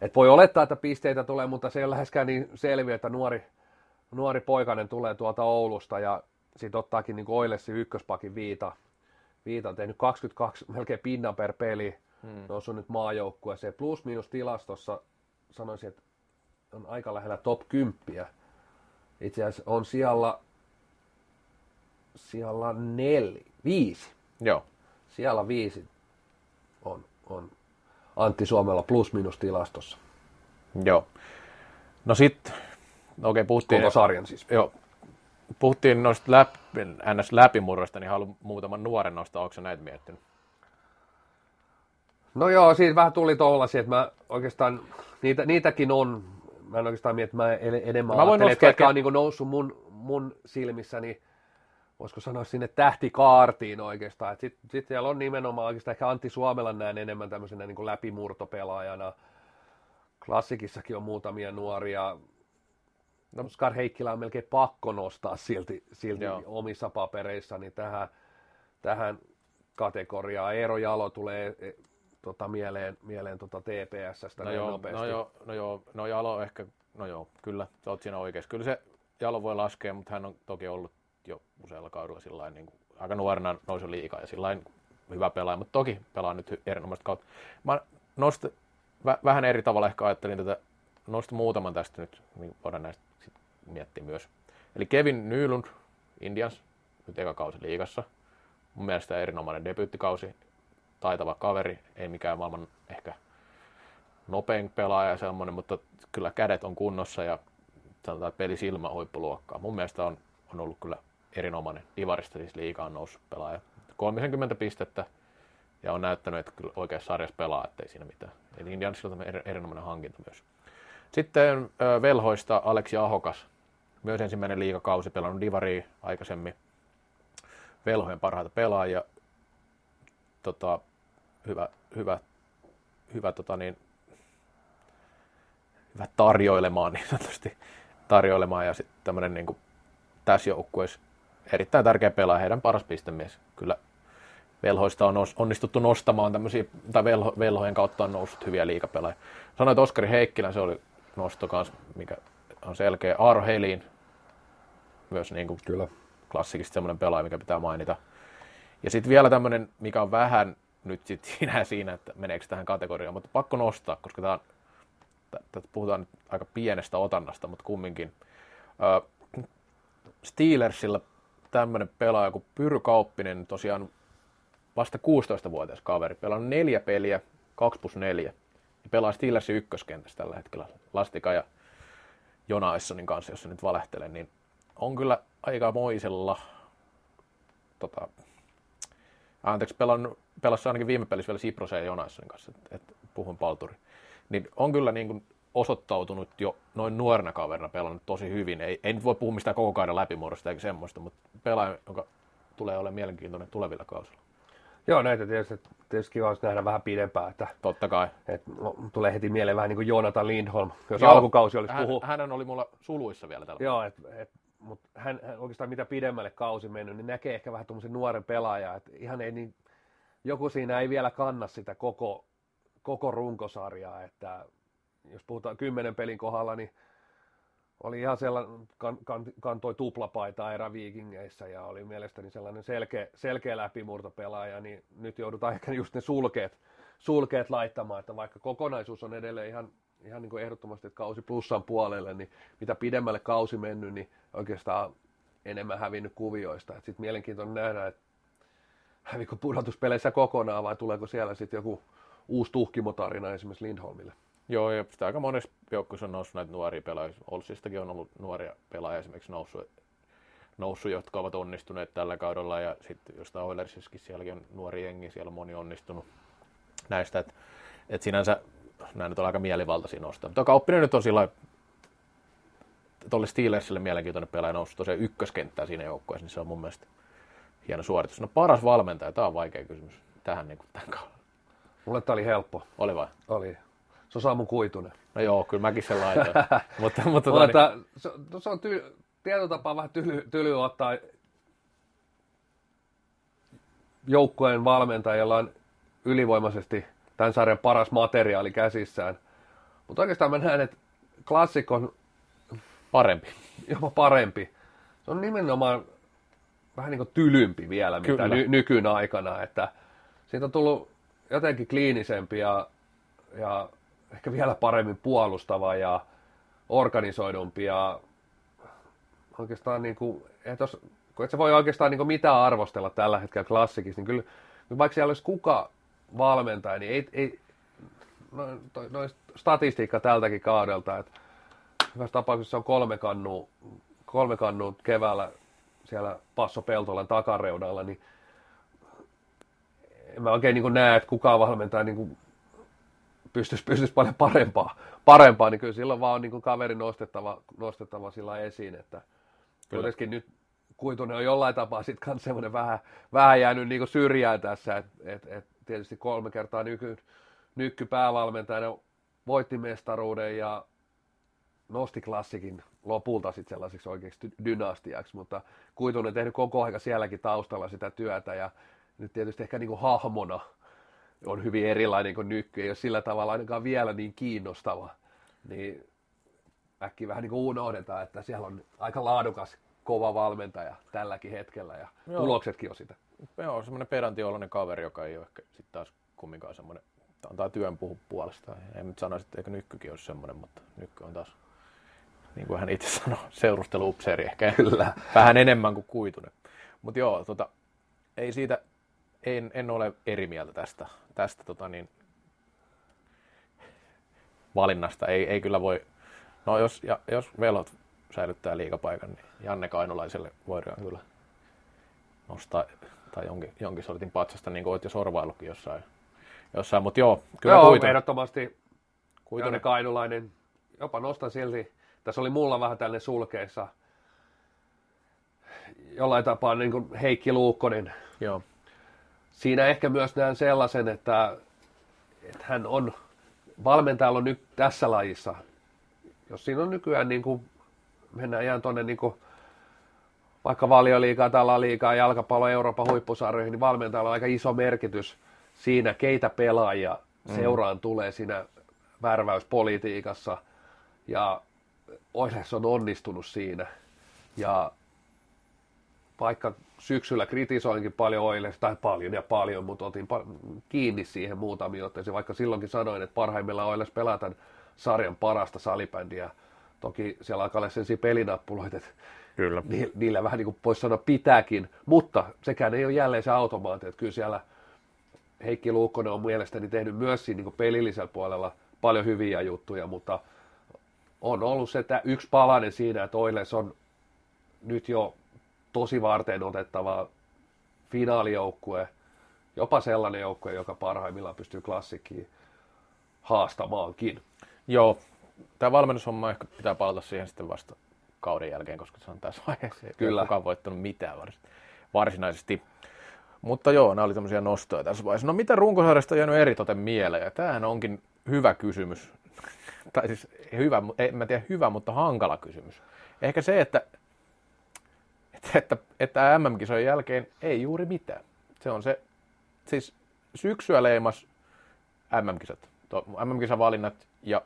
et voi olettaa, että pisteitä tulee, mutta se ei ole läheskään niin selviä, että nuori, nuori poikainen tulee tuolta Oulusta ja sitten ottaakin niin Oilessi ykköspakin viita. Viita on tehnyt 22 melkein pinnan per peli. Hmm. Noussut nyt maajoukkueeseen. Plus miinus tilastossa sanoisin, että on aika lähellä top 10. Itse asiassa on siellä, siellä neljä, viisi. Joo. Siellä viisi on, on Antti Suomella plus minus tilastossa. Joo. No sitten, okei okay, puhuttiin... Koko sarjan siis. Joo, puhuttiin noista läpi, ns. läpimurroista, niin haluan muutaman nuoren nostaa. Onko näitä miettinyt? No joo, siitä vähän tuli tuollaisia, että mä oikeastaan, niitä, niitäkin on, mä en oikeastaan miettiä, että mä enemmän mä ajattelen, että ketkä on niin noussut mun, mun silmissäni, voisiko sanoa sinne tähtikaartiin oikeastaan. Sitten sit siellä on nimenomaan oikeastaan ehkä Antti Suomelan näen enemmän tämmöisenä niin läpimurtopelaajana. Klassikissakin on muutamia nuoria, No, Oskar Heikkilä on melkein pakko nostaa silti, silti omissa papereissani tähän, tähän kategoriaan. Eero Jalo tulee e, tota, mieleen, mieleen tota TPSstä no joo, nopeasti. No joo, no joo, no Jalo ehkä, no joo, kyllä, oot siinä oikeassa. Kyllä se Jalo voi laskea, mutta hän on toki ollut jo usealla kaudella sillain, niin kuin, aika nuorena nousi liikaa ja sillain hyvä pelaaja, mutta toki pelaa nyt erinomaista kautta. Mä nost, väh, vähän eri tavalla ehkä ajattelin tätä, nostin muutaman tästä nyt, niin voidaan näistä miettiä myös. Eli Kevin Nylund, Indians, nyt eka kausi liigassa. Mun mielestä erinomainen debyyttikausi, taitava kaveri, ei mikään maailman ehkä nopein pelaaja semmoinen, mutta kyllä kädet on kunnossa ja sanotaan, pelisilmä huippuluokkaa. Mun mielestä on, on ollut kyllä erinomainen. Divarista siis liikaan noussut pelaaja. 30 pistettä ja on näyttänyt, että kyllä oikeassa sarjassa pelaa, ettei siinä mitään. Eli Indiansilla on erinomainen hankinta myös. Sitten velhoista Aleksi Ahokas, myös ensimmäinen liikakausi, pelannut Divari aikaisemmin, velhojen parhaita pelaajia, tota, hyvä, hyvä, hyvä, tota niin, hyvä tarjoilemaan niin sanotusti, tarjoilemaan ja sitten tämmöinen niin tässä joukkueessa erittäin tärkeä pelaaja, heidän paras pistemies. Kyllä velhoista on onnistuttu nostamaan tämmöisiä, tai velho, velhojen kautta on noussut hyviä liikapelaajia. Sanoit, että Oskari Heikkilä, se oli nosto kanssa, mikä on selkeä. Aaro Helin, myös niin kuin Kyllä. klassikista semmoinen pelaaja, mikä pitää mainita. Ja sitten vielä tämmöinen, mikä on vähän nyt sit siinä siinä, että meneekö tähän kategoriaan, mutta pakko nostaa, koska tämä on, puhutaan nyt aika pienestä otannasta, mutta kumminkin. Steelersillä tämmöinen pelaaja kuin Pyry Kauppinen, tosiaan vasta 16-vuotias kaveri, pelaa neljä peliä, 2 plus 4, ja pelaa Steelersin ykköskentässä tällä hetkellä Lastika ja Jona Essonin kanssa, jos nyt valehtelen, niin on kyllä aika moisella tota, anteeksi, pelannut, pelasi ainakin viime pelissä vielä Siprosen ja Jonassonin kanssa, että et, puhun palturi. Niin on kyllä niin kuin osoittautunut jo noin nuorena kaverina pelannut tosi hyvin. Ei, ei nyt voi puhua mistään koko kauden läpimurrosta eikä semmoista, mutta pelaaja, joka tulee olemaan mielenkiintoinen tulevilla kausilla. Joo, näitä tietysti, tietysti kiva olisi nähdä vähän pidempään. Että, Totta kai. Että, no, tulee heti mieleen vähän niin kuin Jonathan Lindholm, jos Joo, alkukausi olisi hän, puhu. Hän oli mulla suluissa vielä tällä Joo, että et, mutta hän, hän, oikeastaan mitä pidemmälle kausi mennyt, niin näkee ehkä vähän tuommoisen nuoren pelaajan, että ihan ei niin, joku siinä ei vielä kanna sitä koko, koko runkosarjaa, että jos puhutaan kymmenen pelin kohdalla, niin oli ihan sellainen, kan, kan, kantoi tuplapaita eräviikingeissä ja oli mielestäni sellainen selkeä, selkeä läpimurtopelaaja, niin nyt joudutaan ehkä just ne sulkeet, sulkeet laittamaan, että vaikka kokonaisuus on edelleen ihan, ihan niin kuin ehdottomasti, että kausi plussan puolelle, niin mitä pidemmälle kausi mennyt, niin oikeastaan enemmän hävinnyt kuvioista. Sitten mielenkiintoinen nähdä, että hävikö pudotuspeleissä kokonaan vai tuleeko siellä sitten joku uusi tuhkimotarina esimerkiksi Lindholmille. Joo, ja sitä aika monessa joukkueessa on noussut näitä nuoria pelaajia. Olsistakin on ollut nuoria pelaajia esimerkiksi noussut, noussut, jotka ovat onnistuneet tällä kaudella, ja sitten jostain Oilersissakin sielläkin on nuori jengi, siellä on moni onnistunut näistä, että et sinänsä nämä nyt on aika mielivaltaisia nostaa. Mutta Kauppinen nyt on sillä tuolle Steelersille mielenkiintoinen pelaaja noussut tosiaan ykköskenttää siinä joukkueessa, niin se on mun mielestä hieno suoritus. No paras valmentaja, tämä on vaikea kysymys tähän niin kuin tämän kaudella. Mulle tämä oli helppo. Oli vai? Oli. Se on Samu Kuitunen. No joo, kyllä mäkin sen laitoin. mutta, mutta Mulle tota niin... se, se on ty, tietotapaa vähän tyly, tyly ottaa joukkueen valmentajalla on ylivoimaisesti tämän sarjan paras materiaali käsissään. Mutta oikeastaan mä näen, että klassikon Parempi. Jopa parempi. Se on nimenomaan vähän niin kuin tylympi vielä, mitä Kyllä. ny- nykyyn aikana, että siitä on tullut jotenkin kliinisempi ja, ja ehkä vielä paremmin puolustava ja organisoidumpi ja oikeastaan niin kuin, et jos, kun et sä voi oikeastaan niin kuin mitään arvostella tällä hetkellä klassikissa, niin kyllä vaikka siellä olisi kuka valmentaja, niin ei, ei no, no statistiikka tältäkin kaudelta, että hyvässä tapauksessa on kolme kannua, kolme kannua keväällä siellä Passo Peltolan takareudalla, niin en mä oikein niin näe, että kukaan valmentaja niin pystyisi, pystyisi paljon parempaa, parempaa, niin kyllä silloin vaan on niin kaveri nostettava, nostettava sillä esiin, että kuitenkin nyt Kuitunen on jollain tapaa sitten kans semmoinen vähän, vähän jäänyt niin syrjään tässä, että et, et tietysti kolme kertaa nyky, nykky päävalmentajana voitti mestaruuden ja nosti klassikin lopulta sitten sellaiseksi oikeaksi dynastiaksi, mutta Kuitunen tehnyt koko aika sielläkin taustalla sitä työtä ja nyt tietysti ehkä niin kuin hahmona on hyvin erilainen kuin Nykky, ei ole sillä tavalla ainakaan vielä niin kiinnostava, niin äkki vähän niin kuin unohdetaan, että siellä on aika laadukas, kova valmentaja tälläkin hetkellä ja Joo. tuloksetkin on sitä. Joo, semmoinen pedantioloinen kaveri, joka ei ole ehkä sitten taas kumminkaan semmoinen, antaa työn puhu puolestaan. En nyt sanoisi, että eikö Nykkykin olisi semmoinen, mutta Nykky on taas niin kuin hän itse sanoi, seurusteluupseeri ehkä Kyllä. vähän enemmän kuin kuitunen. Mutta joo, tota, ei siitä, en, en ole eri mieltä tästä, tästä tota niin, valinnasta. Ei, ei kyllä voi, no jos, ja, jos velot säilyttää liikapaikan, niin Janne Kainulaiselle voidaan kyllä nostaa tai jonkin, jonkin sortin patsasta, niin kuin olet jo sorvaillutkin jossain. jossain. Mutta joo, kyllä joo, kuitunen. ehdottomasti kuitunen. Janne Kainulainen, jopa nostan silti tässä oli mulla vähän tällainen sulkeissa jollain tapaa niin kuin Heikki Luukkonen. Joo. Siinä ehkä myös näen sellaisen, että, että hän on, valmentajalla on nyt tässä lajissa, jos siinä on nykyään niin kuin, mennään ihan tuonne niin kuin, vaikka valioliikaa, tällä liikaa, jalkapallo Euroopan huippusarjoihin, niin valmentajalla on aika iso merkitys siinä, keitä pelaajia mm. seuraan tulee siinä värväyspolitiikassa. Ja Oilers on onnistunut siinä. Ja vaikka syksyllä kritisoinkin paljon Oilers, tai paljon ja paljon, mutta otin kiinni siihen muutamia otteisiin, vaikka silloinkin sanoin, että parhaimmillaan Oilers pelataan sarjan parasta salibändiä. Toki siellä alkaa olla sellaisia pelinappuloita, että Kyllä. niillä vähän niin kuin voisi sanoa pitääkin, mutta sekään ei ole jälleen se automaatti, että kyllä siellä Heikki Luukkonen on mielestäni tehnyt myös siinä niin pelillisellä puolella paljon hyviä juttuja, mutta on ollut se että yksi palanen siinä, että Oilers on nyt jo tosi varten otettava finaalijoukkue, jopa sellainen joukkue, joka parhaimmillaan pystyy klassikkiin haastamaankin. Joo, tämä valmennushomma ehkä pitää palata siihen sitten vasta kauden jälkeen, koska se on tässä vaiheessa. Ei Kyllä. kukaan voittanut mitään varsinaisesti. Mutta joo, nämä oli tämmöisiä nostoja tässä vaiheessa. No mitä runkosarjasta on jäänyt eritoten mieleen? Ja tämähän onkin hyvä kysymys. Tai siis hyvä, en mä tiedä hyvä, mutta hankala kysymys. Ehkä se, että, että, että, että MM-kisojen jälkeen ei juuri mitään. Se on se, siis syksyä leimas MM-kisat. MM-kisavalinnat ja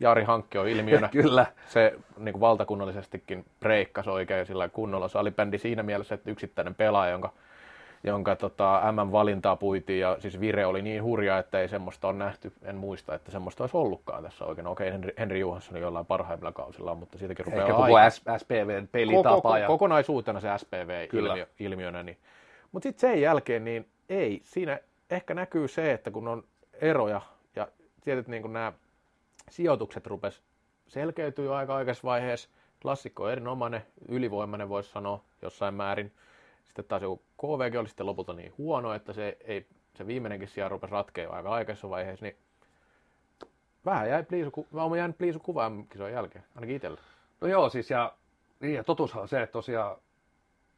Jari Hankki on ilmiönä. Kyllä. Se niin kuin valtakunnallisestikin breikkasi oikein sillä kunnolla salibändi siinä mielessä, että yksittäinen pelaaja, jonka, jonka tota, M-valintaa puitiin ja siis vire oli niin hurja, että ei semmoista ole nähty, en muista, että semmoista olisi ollutkaan tässä oikein. Okei, Henri, Henri Johansson jollain parhaimmilla kausilla, mutta siitäkin rupeaa Ehkä koko aika. SPVn pelitapa. Koko, ja... Kokonaisuutena se SPV-ilmiönä. Ilmiö, niin. Mutta sitten sen jälkeen, niin ei, siinä ehkä näkyy se, että kun on eroja ja tietyt niin nämä sijoitukset rupes selkeytyy aika aikaisessa vaiheessa. Klassikko on erinomainen, ylivoimainen voisi sanoa jossain määrin. Sitten taas joku KVG oli sitten lopulta niin huono, että se, ei, se viimeinenkin sija rupesi ratkeamaan aika aikaisessa vaiheessa, niin vähän jäi pliisu, mä oon jäänyt pliisu kuvaan kisojen jälkeen, ainakin itsellä. No joo, siis ja, niin, ja totuushan on se, että tosiaan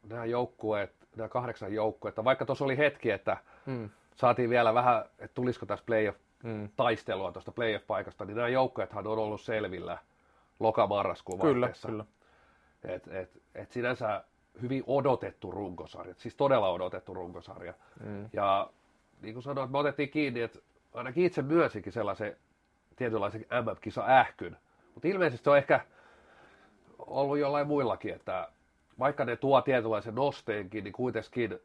nämä joukkueet, nämä kahdeksan joukkuetta, vaikka tuossa oli hetki, että hmm. saatiin vielä vähän, että tulisiko tässä playoff mm. taistelua tuosta playoff-paikasta, niin nämä joukkueethan on ollut selvillä loka-marraskuun Kyllä, kyllä. Et, et, et sinänsä hyvin odotettu runkosarja, siis todella odotettu runkosarja. Mm. Ja niin kuin sanoit, me otettiin kiinni, että ainakin itse myönsikin sellaisen tietynlaisen MM-kisa ähkyn. Mutta ilmeisesti se on ehkä ollut jollain muillakin, että vaikka ne tuo tietynlaisen nosteenkin, niin kuitenkin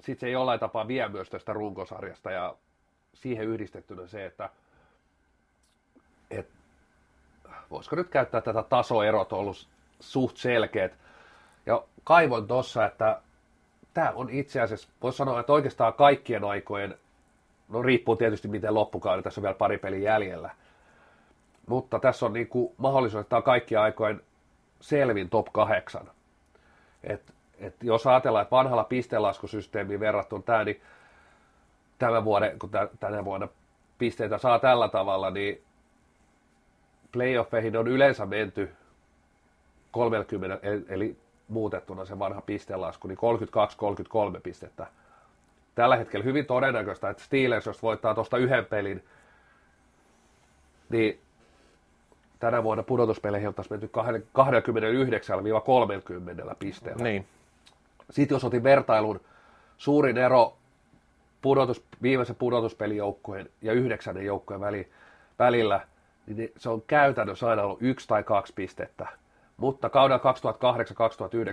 sitten se jollain tapaa vie myös tästä runkosarjasta ja siihen yhdistettynä se, että et, voisiko nyt käyttää tätä tasoerot on ollut suht selkeät. Ja kaivon tuossa, että tämä on itse asiassa, voisi sanoa, että oikeastaan kaikkien aikojen, no riippuu tietysti miten loppukauden, tässä on vielä pari peliä jäljellä, mutta tässä on niin kuin mahdollisuus, että tämä on kaikkien aikojen selvin top 8. Et, et jos ajatellaan, että vanhalla pistelaskusysteemiin verrattuna tämä, niin tämän vuoden, kun tänä vuonna pisteitä saa tällä tavalla, niin playoffeihin on yleensä menty 30, eli muutettuna se vanha pistelasku, niin 32-33 pistettä. Tällä hetkellä hyvin todennäköistä, että Steelers, jos voittaa tuosta yhden pelin, niin tänä vuonna pudotuspeleihin oltaisiin menty 29-30 pisteellä. Niin. Sitten jos otin vertailun, suurin ero pudotus, viimeisen pudotuspelijoukkueen ja yhdeksännen joukkueen väli, välillä, niin se on käytännössä aina ollut yksi tai kaksi pistettä. Mutta kaudella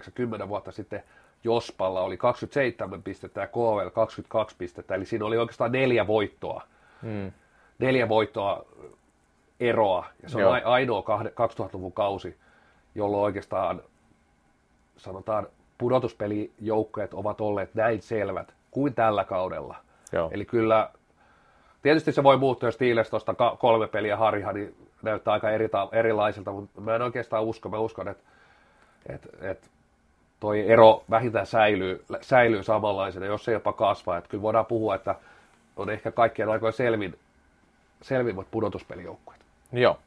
2008-2009, 10 vuotta sitten, Jospalla oli 27 pistettä ja KVL 22 pistettä, eli siinä oli oikeastaan neljä voittoa. Hmm. Neljä voittoa eroa, ja se on Joo. ainoa 2000-luvun kausi, jolloin oikeastaan sanotaan pudotuspelijoukkueet ovat olleet näin selvät kuin tällä kaudella. Joo. Eli kyllä, tietysti se voi muuttua, jos Steelers tuosta kolme peliä harja, niin näyttää aika eri, erilaiselta, mutta mä en oikeastaan usko, mä uskon, että, että, että toi ero vähintään säilyy, säilyy samanlaisena, jos se jopa kasvaa. Että kyllä voidaan puhua, että on ehkä kaikkien aikojen selvin, selvimmät pudotuspelijoukkueet. Joo.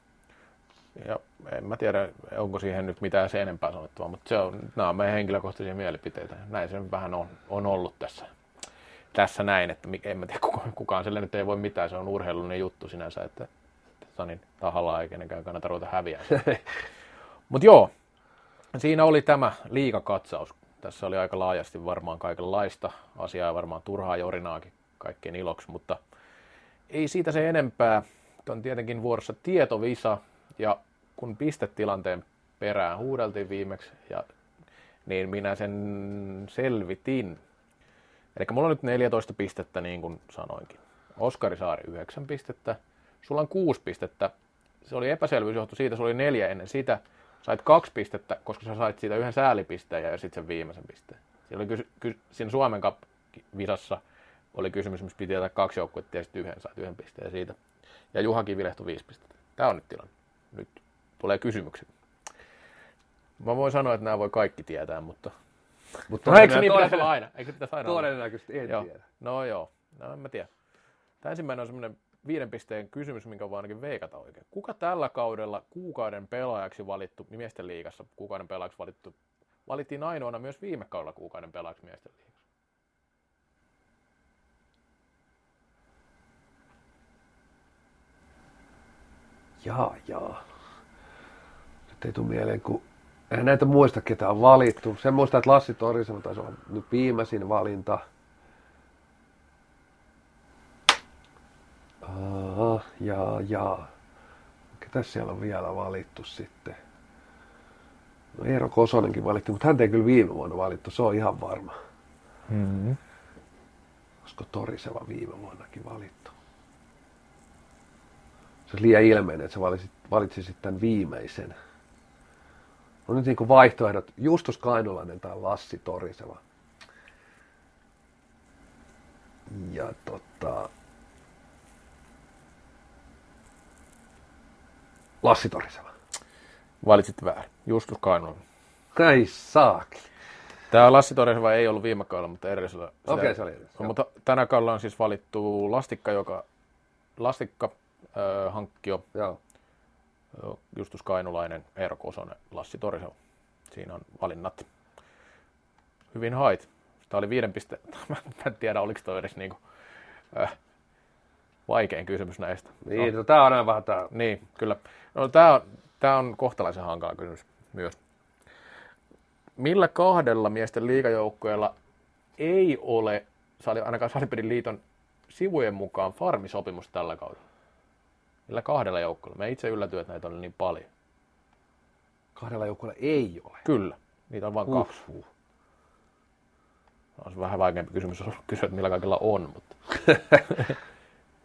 Ja en mä tiedä, onko siihen nyt mitään sen enempää sanottavaa, mutta se on, nämä on meidän henkilökohtaisia mielipiteitä. Näin se vähän on, on ollut tässä tässä näin, että en mä tiedä, kukaan, kukaan sille nyt ei voi mitään, se on urheilullinen juttu sinänsä, että Sanin tahalla ei kenenkään kannata ruveta häviää. Mutta joo, Siinä oli tämä liikakatsaus. Tässä oli aika laajasti varmaan kaikenlaista asiaa ja varmaan turhaa jorinaakin kaikkien iloksi, mutta ei siitä se enempää. On tietenkin vuorossa tietovisa ja kun pistetilanteen perään huudeltiin viimeksi, ja, niin minä sen selvitin. Eli mulla on nyt 14 pistettä, niin kuin sanoinkin. Oskari Saari 9 pistettä. Sulla on 6 pistettä. Se oli epäselvyys johtu siitä, se oli neljä ennen sitä. Sait kaksi pistettä, koska sä sait siitä yhden säälipisteen ja sitten sen viimeisen pisteen. Siinä, oli kysy- ky- siinä Suomen visassa oli kysymys, missä piti jätä kaksi joukkuetta ja sitten yhden sait yhden pisteen siitä. Ja Juha Kivilehto viisi pistettä. Tämä on nyt tilanne. Nyt tulee kysymykset. Mä voin sanoa, että nämä voi kaikki tietää, mutta... Mutta no, eikö niin pitäisi olla aina? Eikö pitäisi aina Todennäköisesti en joo. tiedä. No joo, no en mä tiedä. Tämä ensimmäinen on semmoinen viiden pisteen kysymys, minkä voi ainakin veikata oikein. Kuka tällä kaudella kuukauden pelaajaksi valittu, miesten liigassa kuukauden pelaajaksi valittu, valittiin ainoana myös viime kaudella kuukauden pelaajaksi miesten liigassa? Jaa, jaa. Nyt ei tule mieleen, kun eihän näitä muista, ketä on valittu. Sen muista, että Lassi Torisena taisi olla nyt viimeisin valinta. Aha, jaa, jaa. Ketä siellä on vielä valittu sitten? No Eero Kosonenkin valittu, mutta hän ei kyllä viime vuonna valittu, se on ihan varma. Mm-hmm. Olisiko Toriseva viime vuonnakin valittu? Se olisi liian ilmeinen, että sä valitsit, valitsisit tämän viimeisen. No nyt niin kuin vaihtoehdot, Justus Kainulainen tai Lassi Toriseva. Ja tota... Lassi Toriseva. Valitsit väärin. Justus Kainulainen. Ei saakli. Tämä Lassi Toriseva ei ollut viime kaudella, mutta edellisellä. Okei, okay, se oli edes. Mutta tänä kaudella on siis valittu Lastikka, joka Lastikka äh, hankkio, Joo. Justus Kainulainen, Eero Kosonen, Lassi Toriseva. Siinä on valinnat. Hyvin hait. Tämä oli viiden piste. Mä en tiedä, oliko toi edes niinku, äh, vaikein kysymys näistä. Niin, no. tää on aina vähän tää. Niin, kyllä. No, tämä on, tää on kohtalaisen hankala kysymys myös. Millä kahdella miesten liigajoukkueella ei ole, ainakaan Salipedin liiton sivujen mukaan, farmisopimus tällä kaudella? Millä kahdella joukkueella? Mä itse yllätyin, että näitä oli niin paljon. Kahdella joukkueella ei ole. Kyllä, niitä on vain Huh, kaksi. huh. Olisi vähän vaikeampi kysymys kysyä, että millä kaikilla on, mutta...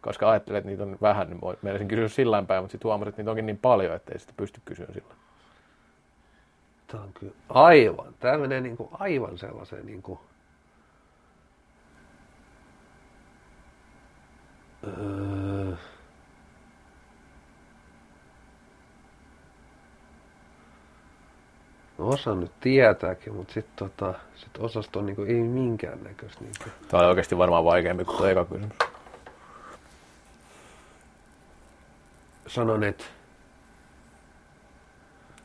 Koska ajattelin, että niitä on vähän, niin meinasin kysyä sillä päin, mutta sitten huomasin, että niitä onkin niin paljon, että ei sitä pysty kysyä sillä. Tämä on kyllä aivan, tämä menee niin kuin aivan sellaiseen niin kuin, öö, no osa nyt tietääkin, mutta sitten tota, sit osasta on niin kuin, ei minkäännäköistä. Niin kuin. Tämä oli oikeasti varmaan vaikeampi kuin tuo eka kysymys. Sanon, että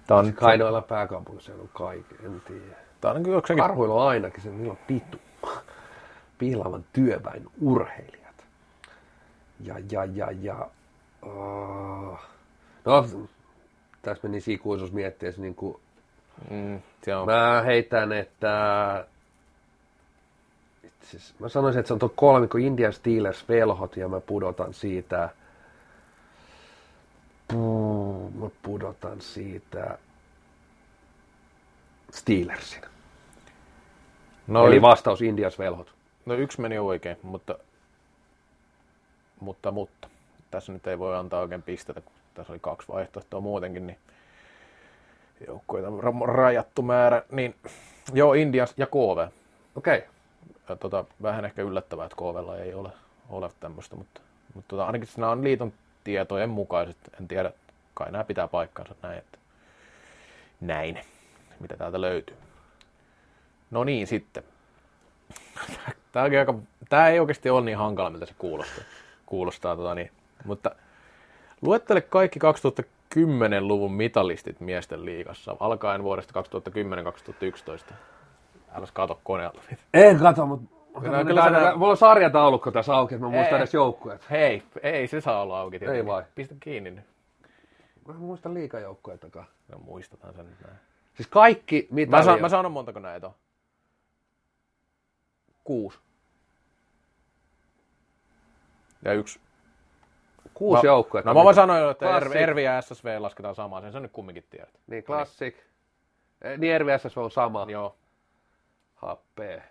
Tämä on, Kainoilla pääkaupunkiseudun kaiken, en tiedä. tämä on kyllä jokseenkin Karhuilla on ainakin se, niillä on pitu. Piilaavan työväen urheilijat. Ja, ja, ja, ja. Uh, no, tässä meni ikuisuus miettiä, niin kuin, Mm, on, mä heitän, että siis, mä sanoisin, että se on tuo kolmikko Indian Steelers velhot ja mä pudotan siitä Puu, mä pudotan siitä Steelersin. no, Eli vastaus Indias velhot. no yksi meni oikein, mutta, mutta, mutta. Tässä nyt ei voi antaa oikein pistetä, kun tässä oli kaksi vaihtoehtoa muutenkin, niin ra- rajattu määrä. Niin, joo, Indians ja KV. Okei. Okay. Ja, tota, vähän ehkä yllättävää, että KVlla ei ole, ole tämmöistä, mutta, mutta tota, ainakin nämä on liiton tietojen mukaiset. En tiedä, kai nämä pitää paikkansa näin, että näin, mitä täältä löytyy. No niin, sitten. Tämä, aika, tämä ei oikeasti ole niin hankala, miltä se kuulostaa. kuulostaa tota niin. Mutta luettele kaikki 2010-luvun mitalistit miesten liigassa, alkaen vuodesta 2010-2011. Älä kato koneelta. En kato, mutta Kyllä- kyllä mulla on sarjataulukko tässä auki, että mä muistan Ei. edes joukkueet. Hei, ei se saa olla auki. tietenkin. Ei vai? Pistä kiinni nyt. Mä en muista liikajoukkueitakaan. No muistetaan sen nyt näin. Siis kaikki Mä, mitalia. sa- mä sanon montako näitä on. Kuusi. Ja yksi. Kuusi Mä- joukkuetta. No mä vaan mitä- sanoin että Classic. Ervi, ja SSV lasketaan samaan, sen sä nyt kumminkin tiedät. Niin, Classic. Eh, Niin Ervi SS on sama. Joo. Happee.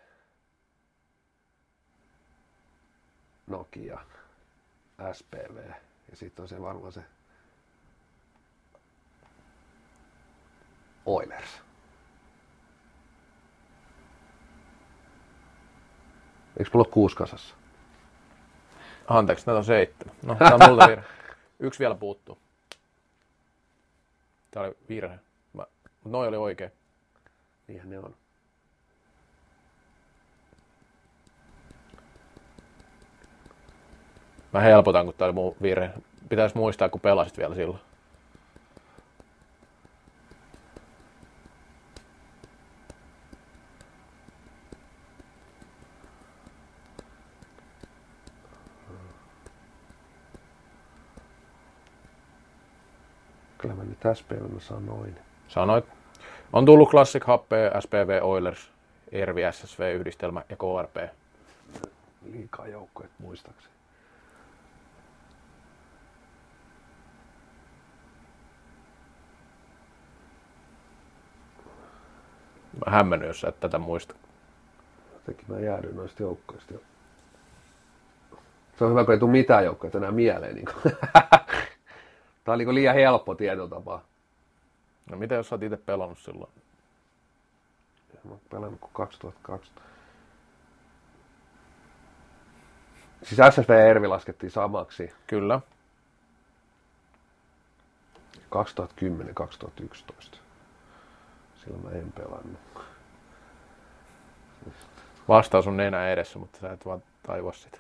Nokia. SPV. Ja sitten on se varmaan se Oilers. Eikö mulla ole kuusi kasassa? Anteeksi, näitä on seitsemän. No, tää on multa virhe. Yksi vielä puuttuu. Tää oli virhe. Mä, mut noi oli oikein. Niinhän ne on. Mä helpotan, kun tää oli mun virhe. Pitäis muistaa, kun pelasit vielä silloin. Kyllä mä nyt SPV sanoin. Sanoit. On tullut Classic Happea, SPV Oilers, Ervi SSV yhdistelmä ja KRP. Liikaa joukkoja muistaakseni. Mä jos et tätä muista. Jotenkin mä jäädyin noista joukkoista jo. Se on hyvä, kun ei tule mitään joukkoja enää mieleen. Niin Tämä oli niin liian helppo tietyllä tapaa. No mitä jos sä oot itse pelannut silloin? Mä oon pelannut kuin 2012. Siis SSV ja Ervi laskettiin samaksi Kyllä. 2010-2011. Silloin mä en pelannut. Vastaus on nenä edessä, mutta sä et vaan tajua sitä.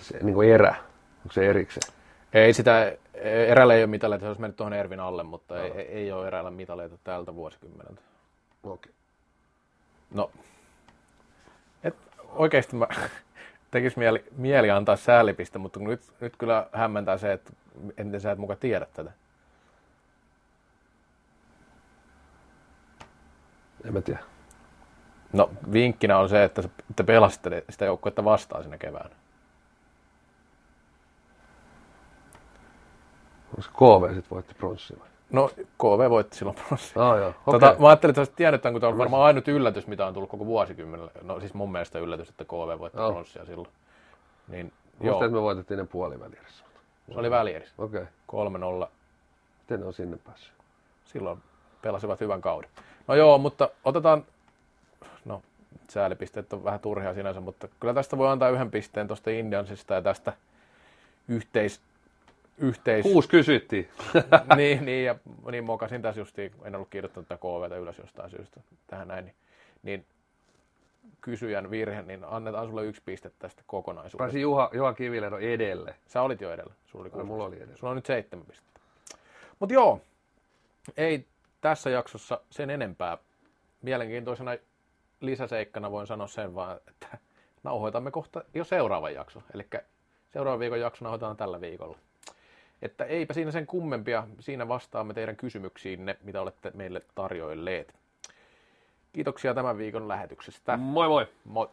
Se niin kuin erä. Onko se erikseen? Ei sitä, erällä ei ole mitaleita, se olisi mennyt tuohon Ervin alle, mutta ei, ei, ei ole eräällä mitaleita tältä vuosikymmeneltä. Okei. No, et, oikeasti mä tekis mieli, mieli antaa säälipiste, mutta nyt, nyt kyllä hämmentää se, että miten sä et muka tiedä tätä. En mä tiedä. No, vinkkinä on se, että te pelasitte sitä joukkuetta vastaan sinä keväänä. Onko se KV sitten voitti pronssia vai? No, KV voitti silloin pronssia. Ah, joo. Okei. Tota, mä ajattelin, että tämän, kun tämä on varmaan ainut yllätys, mitä on tullut koko vuosikymmenellä. No siis mun mielestä yllätys, että KV voitti Joo. pronssia silloin. Niin, Muistan, joo, että me voitettiin ne puolivälierässä. se oli välierissä. Okei. Okay. 3-0. Miten ne on sinne päässyt? Silloin pelasivat hyvän kauden. No joo, mutta otetaan, no säälipisteet on vähän turhia sinänsä, mutta kyllä tästä voi antaa yhden pisteen tuosta Indiansista ja tästä yhteis, yhteis... Kuusi kysyttiin. niin, niin, ja niin mokasin tässä justiin, en ollut kirjoittanut tätä KVtä ylös jostain syystä tähän näin, niin, niin kysyjän virhe, niin annetaan sulle yksi piste tästä kokonaisuudesta. Pääsi Juha, Juha Kivilero edelle. Sä olit jo edellä. Sulla oli, kuusi mulla oli edellä. Sulla on nyt seitsemän pistettä. Mutta joo, ei tässä jaksossa sen enempää. Mielenkiintoisena lisäseikkana voin sanoa sen vaan, että nauhoitamme kohta jo seuraavan jakson. Eli seuraavan viikon jakso nauhoitetaan tällä viikolla. Että eipä siinä sen kummempia. Siinä vastaamme teidän kysymyksiinne, mitä olette meille tarjoilleet. Kiitoksia tämän viikon lähetyksestä. Moi moi! Moi!